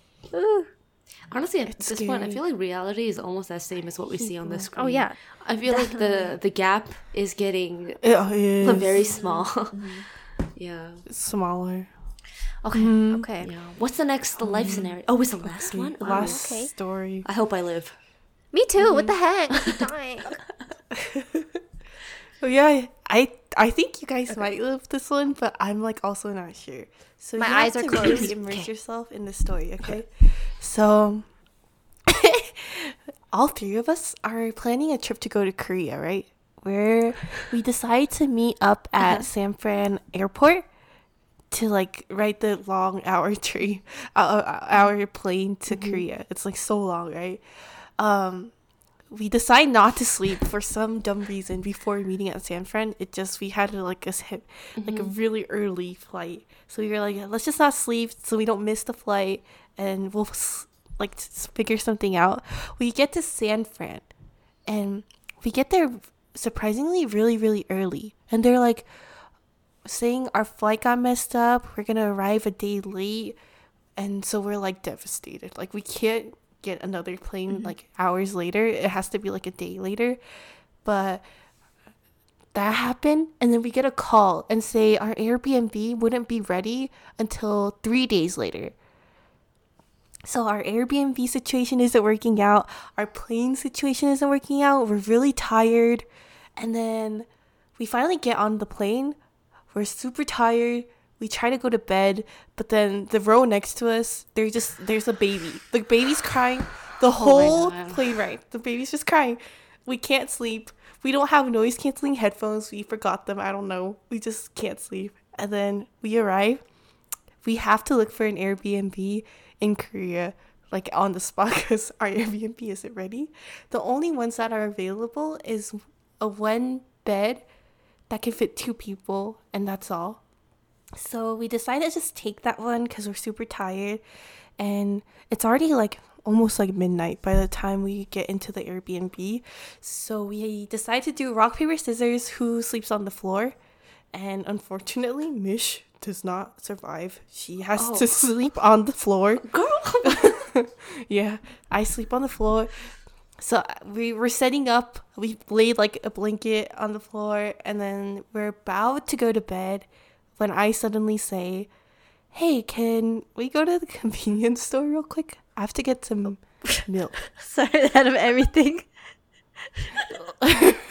Honestly, at It's this point, I feel like reality is almost the same as what we see on the screen. Oh yeah, I feel like the the gap is getting It is very small. Mm-hmm. (laughs) yeah. smaller. Okay. Mm-hmm. okay. Yeah. What's the next the life scenario? Oh, it's the last one. Oh, Last okay. story. I hope I live. Me too. What the Mm-hmm. heck? I (laughs) keep dying. (laughs) Oh yeah, I I think you guys might live this one, but I'm like also not sure. So My you eyes have are to closed. Really immerse yourself in the story, (laughs) okay? So (laughs) all three of us are planning a trip to go to Korea, right? Where we decide to meet up at San Fran Airport to like ride the long hour train, (laughs) uh, uh, hour plane to Korea. It's like so long, right? Um, we decide not to sleep for some dumb reason before meeting at San Fran. It just we had like a like a mm-hmm. really early flight, so we were like, let's just not sleep so we don't miss the flight, and we'll like figure something out. We get to San Fran, and we get there surprisingly really really early, and they're like saying our flight got messed up. We're gonna arrive a day late, and so we're like devastated. Like we can't get another plane mm-hmm. like hours later. It has to be like a day later. But that happened, and then we get a call and say our Airbnb wouldn't be ready until three days later. So our Airbnb situation isn't working out. Our plane situation isn't working out. We're really tired. And then we finally get on the plane. We're super tired. We try to go to bed, but then the row next to us, there's just there's a baby. The baby's crying the oh whole God. plane ride. The baby's just crying. We can't sleep. We don't have noise canceling headphones. We forgot them. I don't know. We just can't sleep. And then we arrive. We have to look for an Airbnb in Korea, like on the spot, (laughs) because our Airbnb isn't ready. The only ones that are available is a one bed that can fit two people, and that's all. So we decided to just take that one because we're super tired, and it's already like almost like midnight by the time we get into the Airbnb. So we decide to do rock paper scissors. Who sleeps on the floor? And unfortunately, Mish does not survive. She has Oh. to sleep on the floor. (laughs) Girl. (laughs) Yeah, I sleep on the floor. So uh, we were setting up. We laid like a blanket on the floor, and then we're about to go to bed when I suddenly say, "Hey, can we go to the (laughs) convenience store real quick? I have to get some (laughs) milk." Sorry, out of everything. (laughs)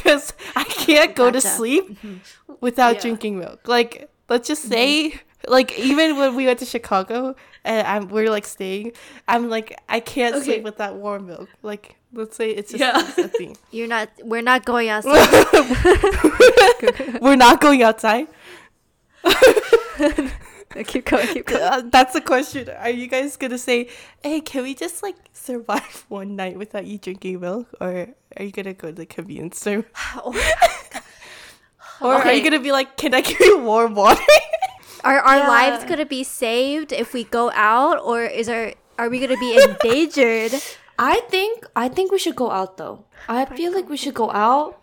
Because I can't go to Gotcha. sleep mm-hmm. without Yeah. drinking milk. Like, let's just mm-hmm. say, like, even when we went to Chicago and I'm, we're like staying, I'm like, I can't Okay. sleep without warm milk. Like, let's say it's just Yeah. a thing. You're not. We're not going outside. we're not going outside. Keep going. Keep going. Uh, that's the question. Are you guys gonna say, "Hey, can we just like survive (laughs) one night without you drinking milk," or are you gonna go to the convenience store, (sighs) or are you gonna be like, "Can I give you warm water?" (laughs) Are our Yeah. lives gonna be saved if we go out, or is our are we gonna be endangered? (laughs) I think I think we should go out though. I feel like we should go out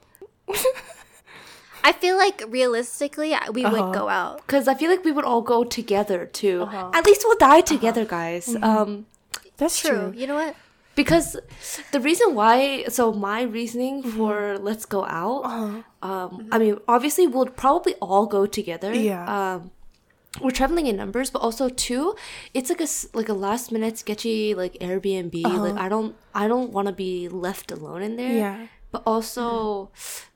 I feel like realistically, we Uh-huh. would go out. because I feel like we would all go together too. Uh-huh. At least we'll die together, guys. Mm-hmm. Um, That's True. You know what? because the reason why so my reasoning Mm-hmm. for let's go out Uh-huh. um i mean obviously we'll probably all go together Yeah. um we're traveling in numbers but also too it's like a like a last minute sketchy like airbnb like i don't i don't want to be left alone in there Uh-huh. Yeah. but also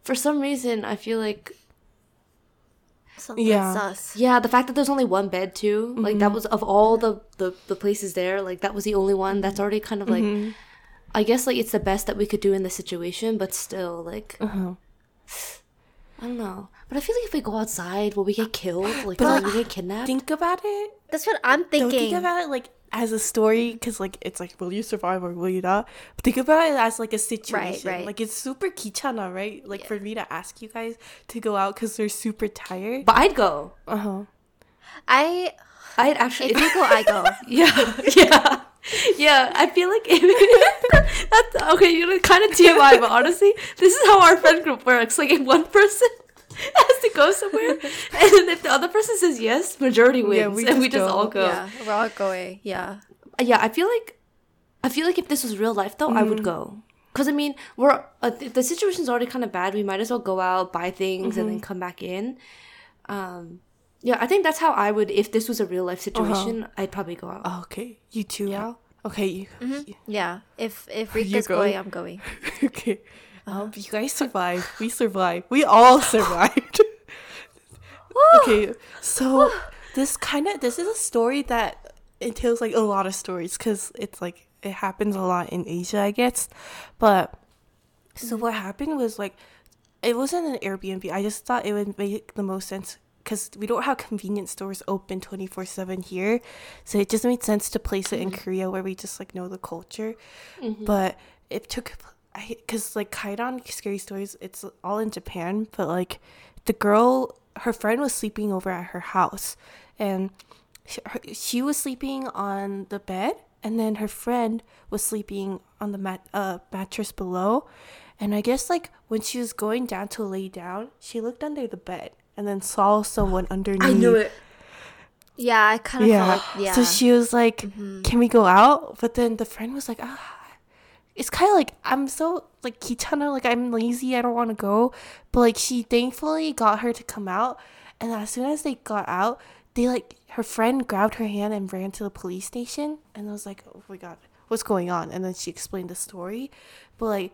for some reason i feel like Something Yeah. sus. yeah the fact that there's only one bed too like Mm-hmm. that was of all the, the the places there like that was the only one that's already kind of like Mm-hmm. i guess like it's the best that we could do in the situation but still like Uh-huh. i don't know but i feel like if we go outside will we get killed like But, will we get kidnapped Think about it. That's what I'm thinking. Don't thinking. think about it like as a story because like it's like will you survive or will you not? But think about it as like a situation. right. Like it's super kichana, right? Like for me to ask you guys to go out because they're super tired. but i'd go Uh huh. I i'd actually if you go, I go. (laughs) yeah yeah yeah i feel like (laughs) that's okay you know kind of tmi but honestly this is how our friend group works like if one person (laughs) has to go somewhere (laughs) and if the other person says yes majority wins Yeah, we (laughs) and we just just go. all go Yeah, we're all going. Yeah. Uh, yeah i feel like i feel like if this was real life though i would mm. go because i mean we're uh, th- the situation's already kind of bad we might as well go out buy things and then mm-hmm. come back in um yeah i think that's how i would if this was a real life uh-huh. situation i'd probably go out Oh, okay. You too, Al? Okay. Mm-hmm. You, Yeah. If if you Rika's going? going, I'm going. okay. Um, you (laughs) guys survived. We survived. We all (laughs) survived. okay, so this kind of this is a story that entails like a lot of stories because it's like it happens a lot in Asia, I guess. But so what happened was like it wasn't an Airbnb. I just thought it would make the most sense because we don't have convenience stores open 24 7 here so it just made sense to place it in korea where we just like know the culture but it took because like Kaidan scary stories it's all in Japan but like the girl her friend was sleeping over at her house and she, her, she was sleeping on the bed and then her friend was sleeping on the mat uh, mattress below and I guess like when she was going down to lay down she looked under the bed and then saw someone underneath I knew it. Yeah, I kind of yeah. felt like yeah. So she was like, Mm-hmm. "Can we go out?" But then the friend was like, "Ah." It's kind of like I'm so like Kitana, like I'm lazy, I don't want to go. But like she thankfully got her to come out, and as soon as they got out, they like her friend grabbed her hand and ran to the police station, and I was like, "Oh my god, what's going on?" And then she explained the story, but like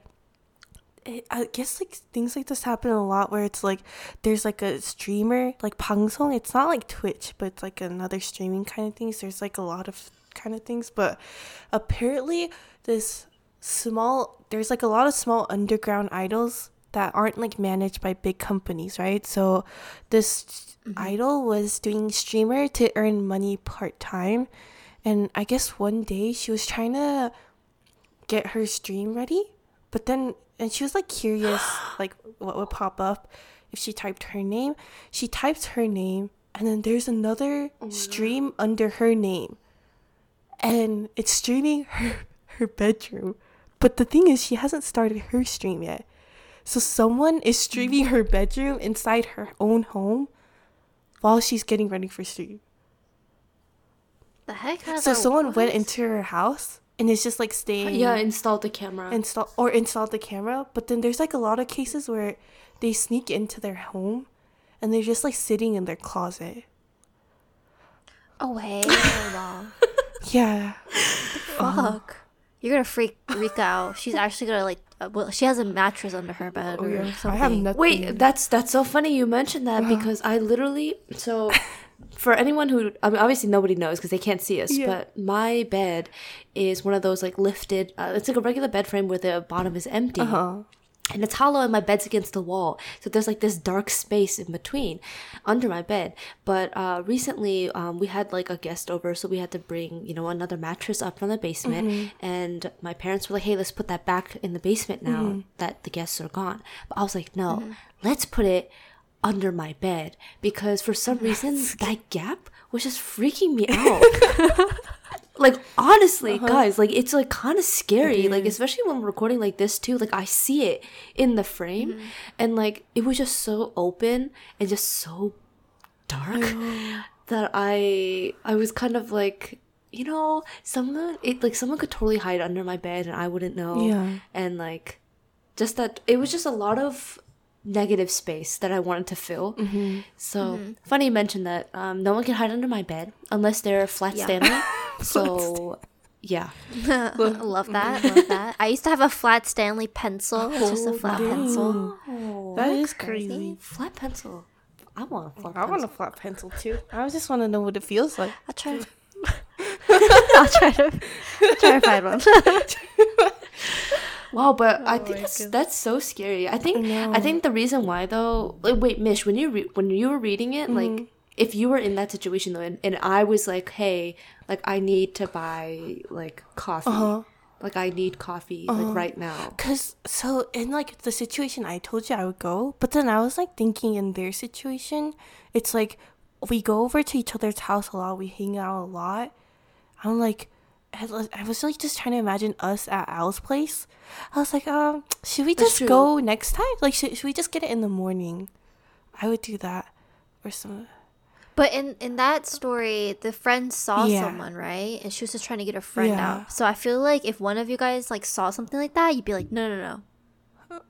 I guess like things like this happen a lot where it's like there's like a streamer like 방송. It's not like Twitch, but it's like another streaming kind of things. There's like a lot of kind of things, but apparently this small there's like a lot of small underground idols that aren't like managed by big companies, right? So this mm-hmm. idol was doing streamer to earn money part time, and I guess one day she was trying to get her stream ready but then and she was like curious (gasps) like what would pop up if she typed her name. She types her name and then there's another oh stream under her name. And it's streaming her her bedroom but the thing is she hasn't started her stream yet so someone is streaming her bedroom inside her own home while she's getting ready for stream the heck? So someone went into her house and is just like staying Yeah, installed the camera. install or install the camera but then there's like a lot of cases where they sneak into their home and they're just like sitting in their closet Oh (laughs) on. yeah Fuck. You're gonna freak Rika out. She's actually gonna like. Uh, well, she has a mattress under her bed or something. Oh, i have nothing Wait, that's that's so funny you mentioned that because I literally so (laughs) for anyone who I mean obviously nobody knows because they can't see us, Yeah. but my bed is one of those like lifted. Uh, it's like a regular bed frame where the bottom is empty. uh-huh And it's hollow and my bed's against the wall. So there's like this dark space in between under my bed. But uh, recently um, we had like a guest over, so we had to bring, you know, another mattress up from the basement. And my parents were like, hey, let's put that back in the basement now that the guests are gone. But I was like, no, let's put it under my bed because for some (laughs) reason that gap was just freaking me (laughs) out. (laughs) like honestly guys like it's like kind of scary like especially when we're recording like this too like i see it in the frame and like it was just so open and just so dark that i i was kind of like you know someone it like someone could totally hide under my bed and i wouldn't know. Yeah. and like just that it was just a lot of negative space that i wanted to fill. So funny you mentioned that um, no one can hide under my bed unless they're flat Yeah. Stanley. (laughs) (laughs) so yeah, (laughs) love that. Love that. I used to have a flat Stanley pencil. It's just a flat pencil. that is crazy. crazy flat pencil. I want a flat i want pencil. a flat pencil too i just want to know what it feels like I'll try. To... (laughs) I'll try to try to find one. Wow, but I oh think that's that's so scary. I think I, think the reason why though. Like, wait, Mish, when you re- when you were reading it, like mm-hmm. if you were in that situation though, and, and I was like, hey, like I need to buy like coffee, like I need coffee like right now. Cause so in like the situation I told you I would go, but then I was like thinking in their situation, it's like we go over to each other's house a lot, we hang out a lot. I'm like, I was like just trying to imagine us at Al's place. I was like, um, should we just go next time? Like, should, should we just get it in the morning? I would do that, or some. But in in that story, the friend saw Yeah. someone, right? And she was just trying to get her friend Yeah. out. So I feel like if one of you guys like saw something like that, you'd be like, no, no, no.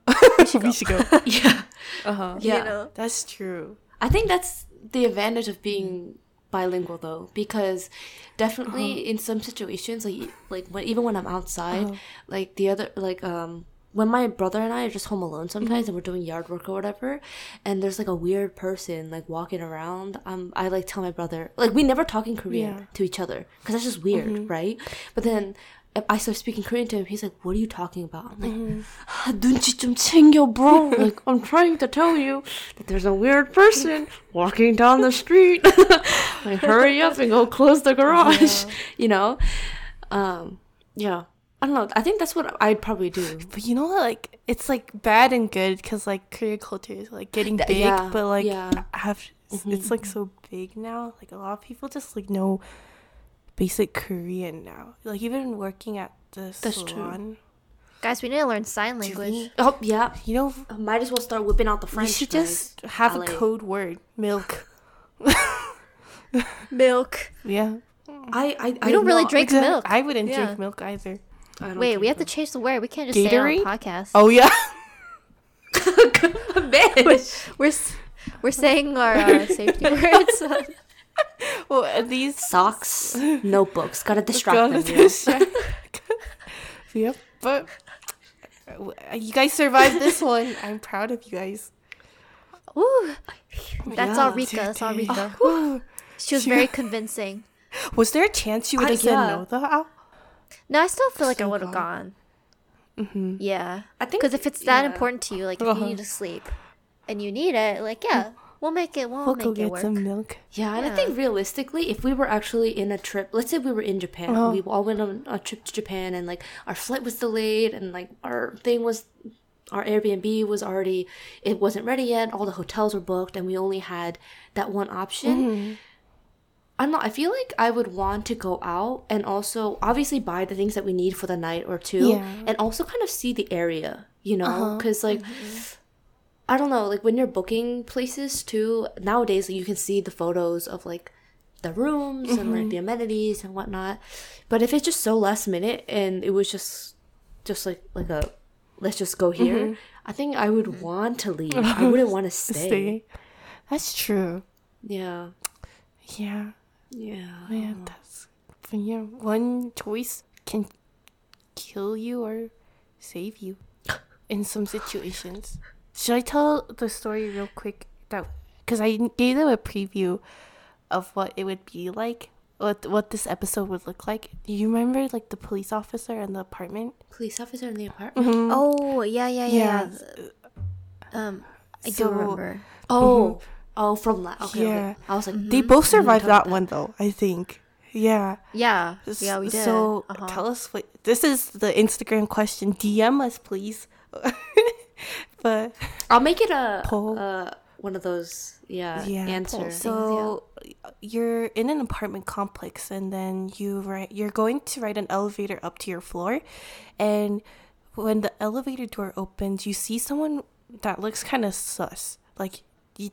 (laughs) we should go. (laughs) Yeah, Uh huh. yeah. You know? That's true. I think that's the advantage of being bilingual though because definitely Uh-huh. in some situations like like when even when I'm outside like the other like um when my brother and I are just home alone sometimes Mm-hmm. and we're doing yard work or whatever and there's like a weird person like walking around um I like tell my brother like we never talk in Korean Yeah. Mm-hmm. to each other because that's just weird right but then if I start speaking Korean to him he's like what are you talking about I'm like Mm-hmm. "아, 눈치 좀 챙겨, bro. (laughs) Like, I'm trying to tell you that there's a weird person walking down the street. (laughs) like, hurry up and go close the garage. (laughs) You know? Um, yeah. I don't know. I think that's what I'd probably do. But you know what? Like it's like bad and good because like Korean culture is like getting big, yeah, but like yeah. I have it's like mm-hmm. so big now. Like a lot of people just like know basic Korean now. Like even working at the That's true. salon. Guys, we need to learn sign language. Oh yeah. You know, Might as well start whipping out the French. you should just have LA. a code word, milk. Milk. Yeah. I I, We don't really know- drink milk. I wouldn't Yeah. drink milk either. I don't Wait, we drink have to change the word. We can't just Gatorade? say it on podcast. Oh yeah. (laughs) Bitch. We're we're saying our uh, (laughs) safety words. (laughs) well, these Socks, notebooks. Gotta distract Gotta them. you know? distract- yep, but uh, you guys survived this one. I'm proud of you guys. Ooh, that's all Yeah. Rika. That's all Rika. Ooh. (gasps) She was very convincing. Was there a chance you would I- have said yeah. no though? Al? No, I still feel like I would have gone. gone. Mm-hmm. Yeah, I think because if it's that yeah. important to you, like if Uh-huh. you need to sleep and you need it, like yeah, we'll make it. We'll, We'll go it get work. some milk. Yeah, and I think realistically, if we were actually in a trip, let's say we were in Japan, Uh-huh. we all went on a trip to Japan, and like our flight was delayed, and like our thing was, our Airbnb was already, it wasn't ready yet. All the hotels were booked, and we only had that one option. Mm-hmm. I'm not. I feel like I would want to go out and also obviously buy the things that we need for the night or two, Yeah. and also kind of see the area, you know, Uh-huh. because like. I don't know, like when you're booking places too, nowadays you can see the photos of like the rooms and like mm-hmm. the amenities and whatnot. But if it's just so last minute and it was just just like like a let's just go here, mm-hmm. I think I would mm-hmm. want to leave. (laughs) I wouldn't want to stay. Stay. That's true. Yeah. Yeah. Yeah. Yeah, that's yeah. One choice can kill you or save you (laughs) in some situations. Should I tell the story real quick? That because I gave them a preview of what it would be like, what what this episode would look like. Do you remember like the police officer in the apartment? Police officer in the apartment. Oh yeah, yeah, yeah. Yeah. Um, I So- do remember. Oh. Oh, from that. Okay, Yeah. okay. I was like, They both survived about that one though. I think. Yeah. Yeah, yeah, we did. So Uh-huh. tell us what this is the Instagram question. DM us, please. (laughs) but I'll make it a Poll. uh one of those yeah, yeah. answer. So you're in an apartment complex, and then you write. You're going to ride an elevator up to your floor, and when the elevator door opens, you see someone that looks kind of sus. Like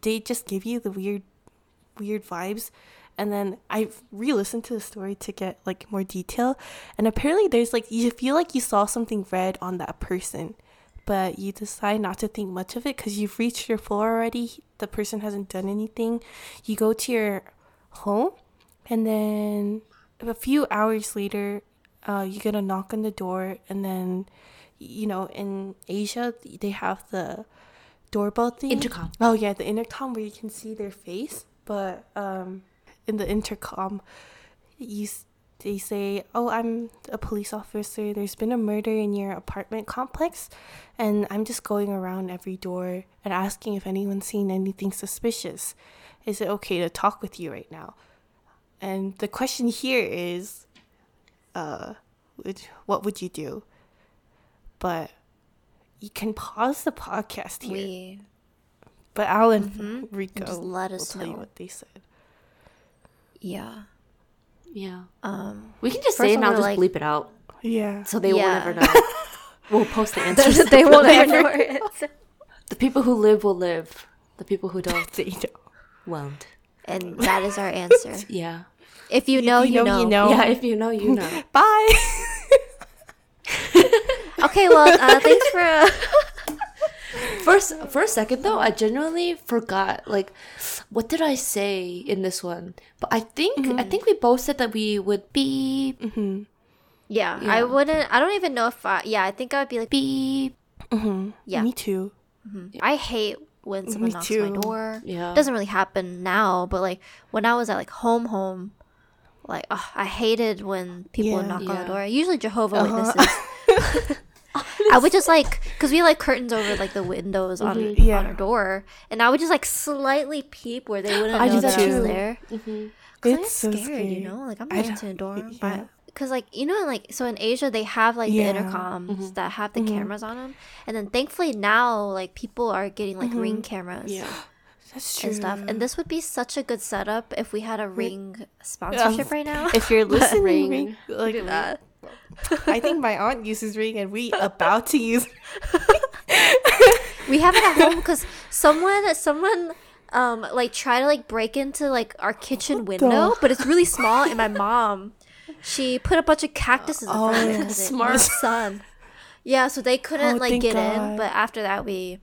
they just give you the weird, weird vibes. And then I re-listened to the story to get like more detail, and apparently there's like you feel like you saw something red on that person, but you decide not to think much of it because you've reached your floor already. The person hasn't done anything. You go to your home, and then a few hours later, uh, you get a knock on the door, and then, you know, in Asia they have the doorbell thing. Intercom. Oh yeah, the intercom where you can see their face, but um, in the intercom, you they say, "Oh, I'm a police officer. There's been a murder in your apartment complex, and I'm just going around every door and asking if anyone's seen anything suspicious. Is it okay to talk with you right now?" And the question here is, uh, would, what would you do? But you can pause the podcast here. we But Al and Rika Just let will us tell you know. what they said. yeah. Yeah. Um, We can just say it of now, all, just like- bleep it out. Yeah. So they Yeah. will never know. (laughs) we'll post the (laughs) answers. they won't ever know. it. (laughs) The people who live will live. The people who don't They don't. won't. And that is our answer. Yeah. If you know, you, know. you know. Yeah, if you know, you know. Bye. Okay, well, uh, thanks for. Uh, (laughs) First, for a second though, I genuinely forgot. Like, what did I say in this one? But I think I mm-hmm. think we both said that we would be yeah, mm-hmm. Yeah. I wouldn't. I don't even know if. I, yeah, I think I would be like be mm-hmm. Yeah. Me too. I hate when someone Me knocks too. my door. Yeah. It doesn't really happen now, but like when I was at like home, home, like ugh, I hated when people would Yeah. knock on the door. Usually Jehovah uh-huh. Witnesses. (laughs) (laughs) (laughs) I would just like because we like curtains over like the windows on Mm-hmm. Yeah. on our door, and I would just like slightly peep where they wouldn't I know do that that I was there. Mm-hmm. Cause I'm It's so scared, scary. you know. Like I'm I not don't- into the door, because like you know, like so in Asia they have like Yeah. the intercoms that have the cameras on them, and then thankfully now like people are getting like ring cameras. Yeah. (gasps) That's true. And stuff, and this would be such a good setup if we had a ring (laughs) sponsorship right now. if you're (laughs) listening, Ring. Like, that. (laughs) I think my aunt uses Ring, and we about to use. (laughs) We have it at (laughs) home because someone, someone, um, like try to like break into like our kitchen window, but it's really small. And my mom, she put a bunch of cactuses in front of it Oh, it smart. sun. Yeah, so they couldn't Oh, like get God. in. But after that, we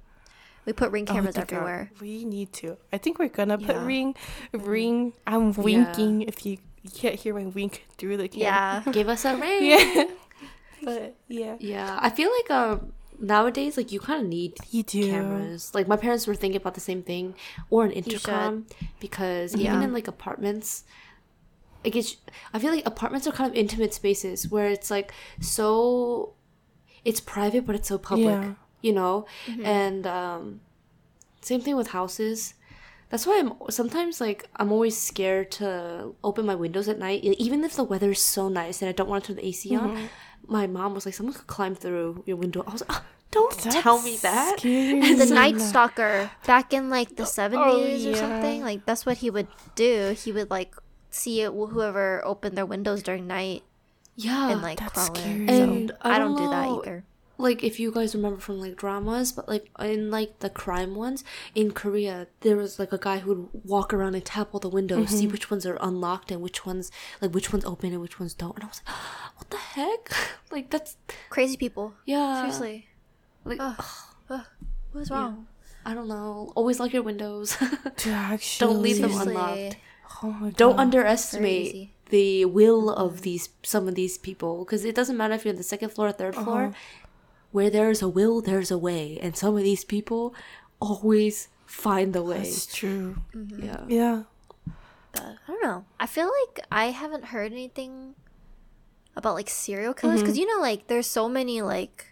we put ring Oh, cameras God. everywhere. We need to. I think we're gonna put Yeah. Ring. Ring. I'm winking. If you, you can't hear my wink through the camera. Yeah, (laughs) Give us a ring. Yeah. (laughs) but yeah, Yeah, I feel like um nowadays like you kind of need you do. cameras. Like my parents were thinking about the same thing, or an intercom, because Yeah. even in like apartments, like it's, I feel like apartments are kind of intimate spaces where it's like so, it's private but it's so public, Yeah. you know, and um, same thing with houses. That's why I'm sometimes like I'm always scared to open my windows at night, even if the weather is so nice and I don't want to turn the AC on. My mom was like, "Someone could climb through your window." I was like, "Ah, "Don't tell me that." Scary. the (laughs) Night Stalker back in like the seventies or yeah. something. Like that's what he would do. He would like see it whoever opened their windows during night Yeah, and like that's crawl scary. in. So And I I don't don't do that either. Like if you guys remember from like dramas, but like in like the crime ones in Korea, there was like a guy who would walk around and tap all the windows, see mm-hmm. which ones are unlocked and which ones like which ones open and which ones don't. And I was like, (gasps) what the heck? (laughs) like that's Crazy people. yeah. Seriously. Like What's wrong? I don't know. Always lock your windows. (laughs) Actually, Don't leave them unlocked. Oh my God. don't underestimate easy. the will of these some of these people because it doesn't matter if you're on the second floor or third floor uh-huh. Where there's a will there's a way and some of these people always find the way That's true. Mm-hmm. yeah Yeah. But I don't know. I feel like I haven't heard anything about like serial killers mm-hmm. because you know, like there's so many like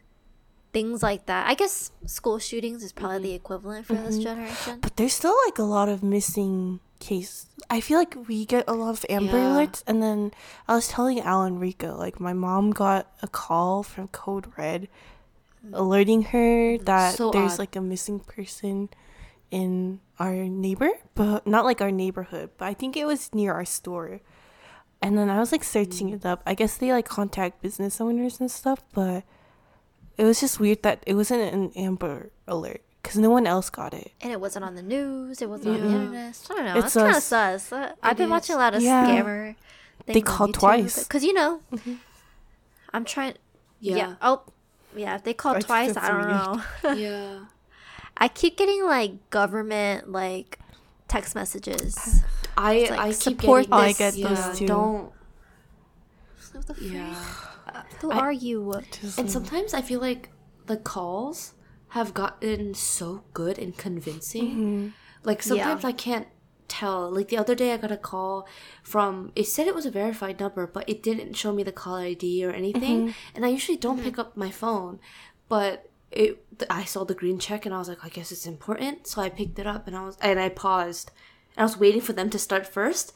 things like that. I guess school shootings is probably the mm-hmm. equivalent for this generation. But there's still like a lot of missing case. I feel like we get a lot of Amber Yeah. alerts, and then I was telling Al and Rika like my mom got a call from Code Red, alerting her that So there's odd. like a missing person in our neighbor, but not like our neighborhood, but I think it was near our store. And then I was like searching mm. it up. I guess they like contact business owners and stuff, but it was just weird that it wasn't an Amber alert because no one else got it. And it wasn't on the news. It wasn't on the Yeah. internet. I don't know. It's It's kind of us. sus. I've been is. watching a lot of Yeah. scammer. They called twice. because you know, mm-hmm. I'm trying. Yeah. yeah Oh, yeah. If they call I twice, I don't weird. know. (laughs) (laughs) yeah I keep getting like government like text messages. (sighs) i like, i keep support getting Oh, I get yeah, those too. don't What the freak? yeah Who I- are you? And sometimes i feel like the calls have gotten so good and convincing mm-hmm. like sometimes Yeah. i can't tell like the other day i got a call from it said it was a verified number but it didn't show me the call id or anything. Mm-hmm. And i usually don't mm-hmm. pick up my phone but it i saw the green check and i was like i guess it's important. So i picked it up and i was and i paused. And i was waiting for them to start first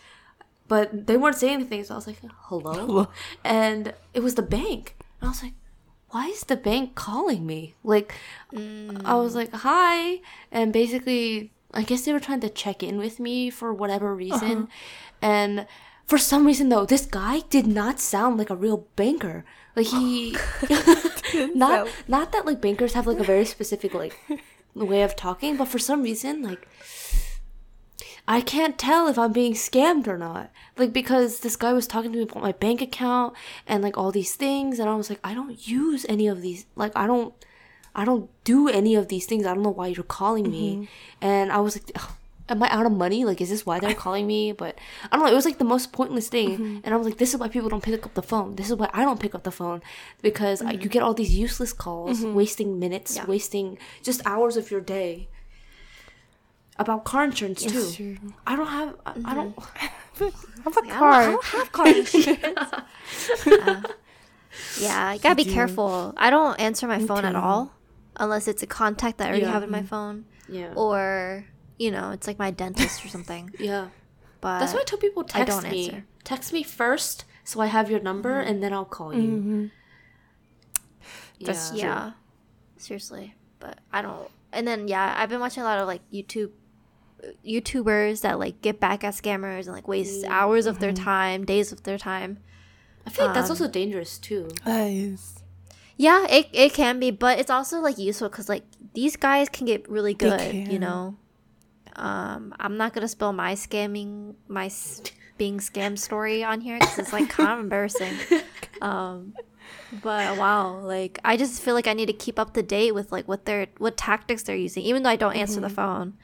but they weren't saying anything. So i was like hello, Hello. and it was the bank. And i was like why is the bank calling me? Like, mm. I was like, hi. And basically, I guess they were trying to check in with me for whatever reason. And for some reason, though, this guy did not sound like a real banker. Like, he. (laughs) (laughs) not, not that, like, bankers have, like, a very specific, like, (laughs) way of talking, but for some reason, like, I can't tell if I'm being scammed or not. Like because this guy was talking to me about my bank account and like all these things and I was like I don't use any of these like I don't I don't do any of these things. I don't know why you're calling me. Mm-hmm. And I was like "Ugh, Am I out of money? Like, is this why they're calling me? But I don't know. It was like the most pointless thing, mm-hmm. and I was like, "This is why people don't pick up the phone. This is why I don't pick up the phone because I, you mm-hmm. get all these useless calls, wasting minutes, Yeah. wasting just hours of your day." About car insurance too. True. I don't have. I, I don't. (laughs) (laughs) Have a I don't, I don't have car insurance. (laughs) Uh, yeah, I gotta be careful. I don't answer my phone at all unless it's a contact that I already Yeah. have in my phone, Yeah. or you know, it's like my dentist or something. (laughs) yeah. But That's why I tell people I text don't me. answer. Text me first, so I have your number and then I'll call you. Mm-hmm. That's Yeah. Yeah. Seriously. But I don't and then yeah, I've been watching a lot of like YouTube YouTubers that like get back at scammers and like waste hours of their time, days of their time. I feel like that's Um, also dangerous too. That is. Yeah, it, it can be, but it's also like useful because like these guys can get really good, you know. Um, I'm not gonna spill my scamming, my s- being scam story on here because it's like kind of embarrassing. (laughs) Um, but wow, like I just feel like I need to keep up to date with like what they're what tactics they're using, even though I don't answer the phone.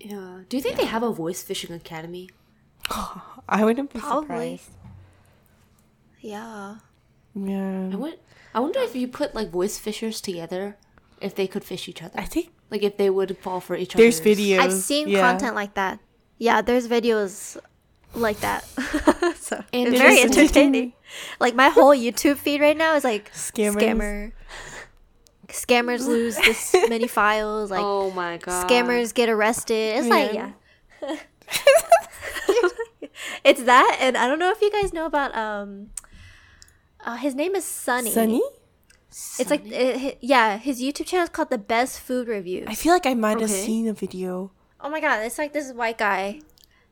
Yeah. Do you think they have a voice phishing academy? (laughs) I wouldn't be Probably. surprised. Yeah. Yeah. I would. I wonder if you put like voice fishers together, if they could fish each other. I think like if they would fall for each other. there's videos. I've seen yeah. content like that. Yeah, there's videos like that. (laughs) so And it's very (laughs) entertaining. Like my whole YouTube feed right now is like Scammers. scammer. Scammers lose this (laughs) many files. Like oh my god. scammers get arrested. It's like Yeah. yeah. it's that, and I don't know if you guys know about um. Uh, his name is Sonny. Sonny? It's like uh, hi- yeah, his YouTube channel is called the Best Food Reviews. I feel like I might have Okay. seen a video. Oh my god, it's like this white guy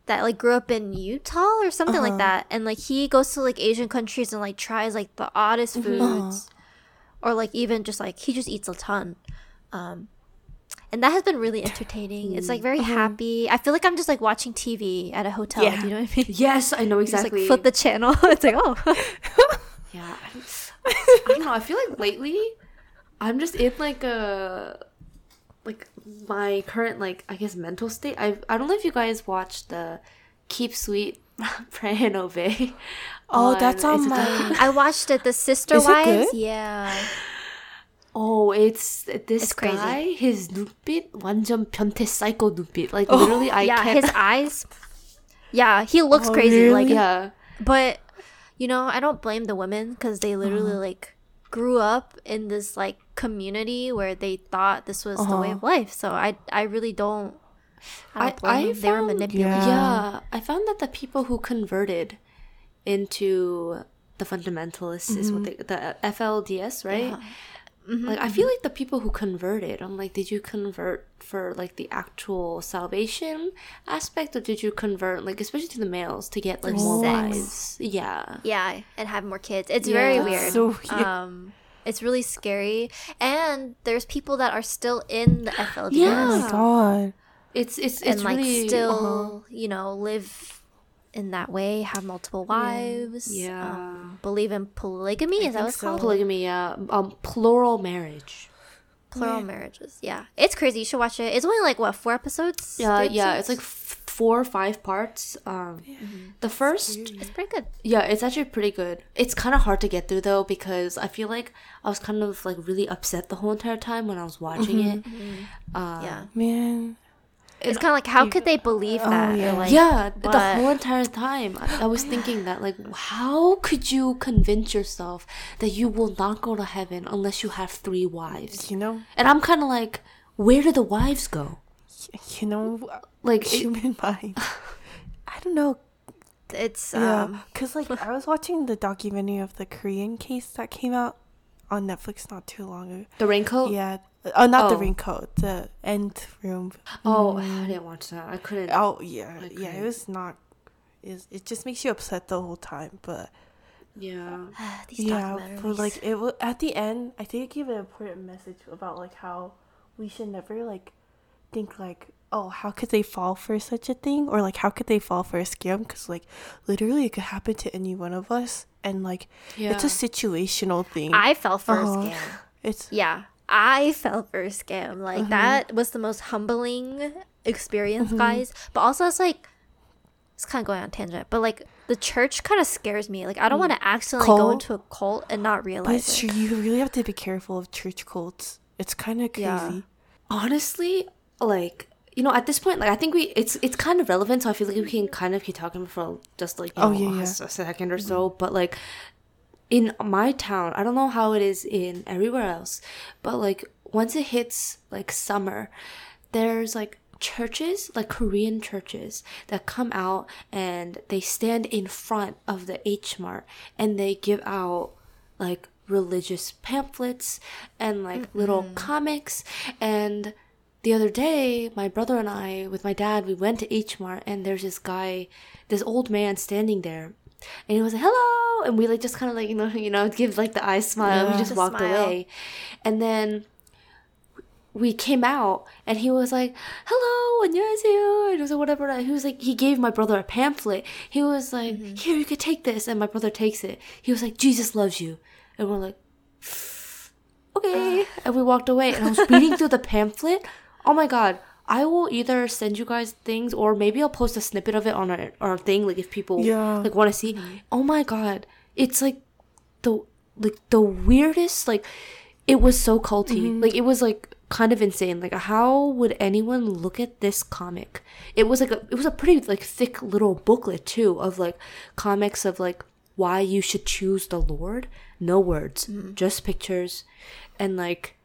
that like grew up in Utah or something like Uh-huh. that, and like he goes to like Asian countries and like tries like the oddest Mm-hmm. foods, or like even just like he just eats a ton, um, and that has been really entertaining. It's like very happy. I feel like I'm just like watching TV at a hotel. Yeah. Do you know what I mean? Yes, I know Just exactly. like flip the channel. (laughs) it's like oh, (laughs) Yeah. I don't, (laughs) I don't know. I feel like lately, I'm just in like a like my current like I guess mental state. I I don't know if you guys watched the Keep Sweet, (laughs) Pray and Obey. Oh, that's on it's a my- docu- (laughs) I watched it. The Sister Is it Wives. good? Yeah. Oh, it's this It's crazy. guy. His 눈빛 완전 변태 psycho 눈빛. Like literally, I yeah, can't. his eyes. Yeah, he looks Oh, crazy. Like really? yeah. But you know, I don't blame the women because they literally uh-huh. like grew up in this like community where they thought this was the way of uh-huh. life. So I I really don't. I, don't blame I them. they were found- manipulated. Yeah. Yeah, I found that the people who converted into the fundamentalists is what mm-hmm. they the FLDS, right? Mm-hmm, like I mm-hmm. feel like the people who converted, I'm like, did you convert for like the actual salvation aspect, or did you convert like especially to the males to get like more Sex. wives? Yeah, Yeah, and have more kids. It's very weird. So weird. Um, it's really scary. And there's people that are still in the FLDS. Yeah. Oh my god. it's it's it's and like really still, uh-huh. you know, live in that way, have multiple wives. Yeah. Um, believe in polygamy. Is that think what it's so. called? polygamy, yeah, um, plural marriage. Plural marriages. Yeah, it's crazy. You should watch it. It's only like what four episodes? Yeah, Three yeah, it's like f- four or five parts. Um, the first it's pretty good. Yeah, it's actually pretty good. It's kind of hard to get through though because I feel like I was kind of like really upset the whole entire time when I was watching it. Uh, yeah, Man. It's kind of like how could they believe that? Or, yeah. like, yeah, the whole entire time I, I was thinking that like, how could you convince yourself that you will not go to heaven unless you have three wives? You know? And I'm kind of like, where do the wives go? You know, Like, it- (laughs) human (laughs) mind. (laughs) I don't know. it's Yeah, um, because like I was watching the documentary of the Korean case that came out on Netflix not too long ago. the raincoat. Yeah, oh, not the Oh. raincoat, the Nth Room. Oh, I didn't watch that. I couldn't. Oh yeah, I yeah. It was not. Is it just makes you upset the whole time, but Yeah. (sighs) these yeah, documentaries. but like it wa at the end, I think it gave an important message about like how we should never like think like oh how could they fall for such a thing or like how could they fall for a scam because like literally it could happen to any one of us and like it's a situational thing. I fell for Uh-huh. a scam. it's Yeah, I fell for a scam. Like Uh-huh. that was the most humbling experience, Mm-hmm. guys. But also, it's like it's kind of going on tangent. But like the church kind of scares me. Like I don't want to accidentally go Mm. Into a cult and not realize it's it. true. You really have to be careful of church cults. It's kind of crazy. Yeah. honestly like you know at this point like i think we it's it's kind of relevant so i feel like we can kind of keep talking for just like you Oh, know, yeah, a yeah. s- a second or so but like in my town i don't know how it is in everywhere else but like once it hits like summer there's like churches, like Korean churches, that come out and they stand in front of the H Mart and they give out like religious pamphlets and like little mm-hmm. comics. And the other day, my brother and I, with my dad, we went to H Mart and there's this guy, this old man standing there And he was like, "Hello," and we like just kind of like you know, (laughs) you know, give like the eye smile. we just The walked smile. away, and then we came out and he was like, "Hello, 안녕하세요," and it was like whatever. He was like, he gave my brother a pamphlet. He was like, "Here, you could take this," and my brother takes it. He was like, "Jesus loves you," and we're like, "Okay," (sighs) and we walked away. And I was reading through the pamphlet. Oh my god. I will either send you guys things or maybe I'll post a snippet of it on our, our thing like if people Yeah. like want to see. Oh my god. It's like the like the weirdest like it was so culty. Mm-hmm. Like it was like kind of insane. Like how would anyone look at this comic? It was like a it was a pretty like thick little booklet too of like comics of like why you should choose the Lord. No words, mm-hmm. just pictures and like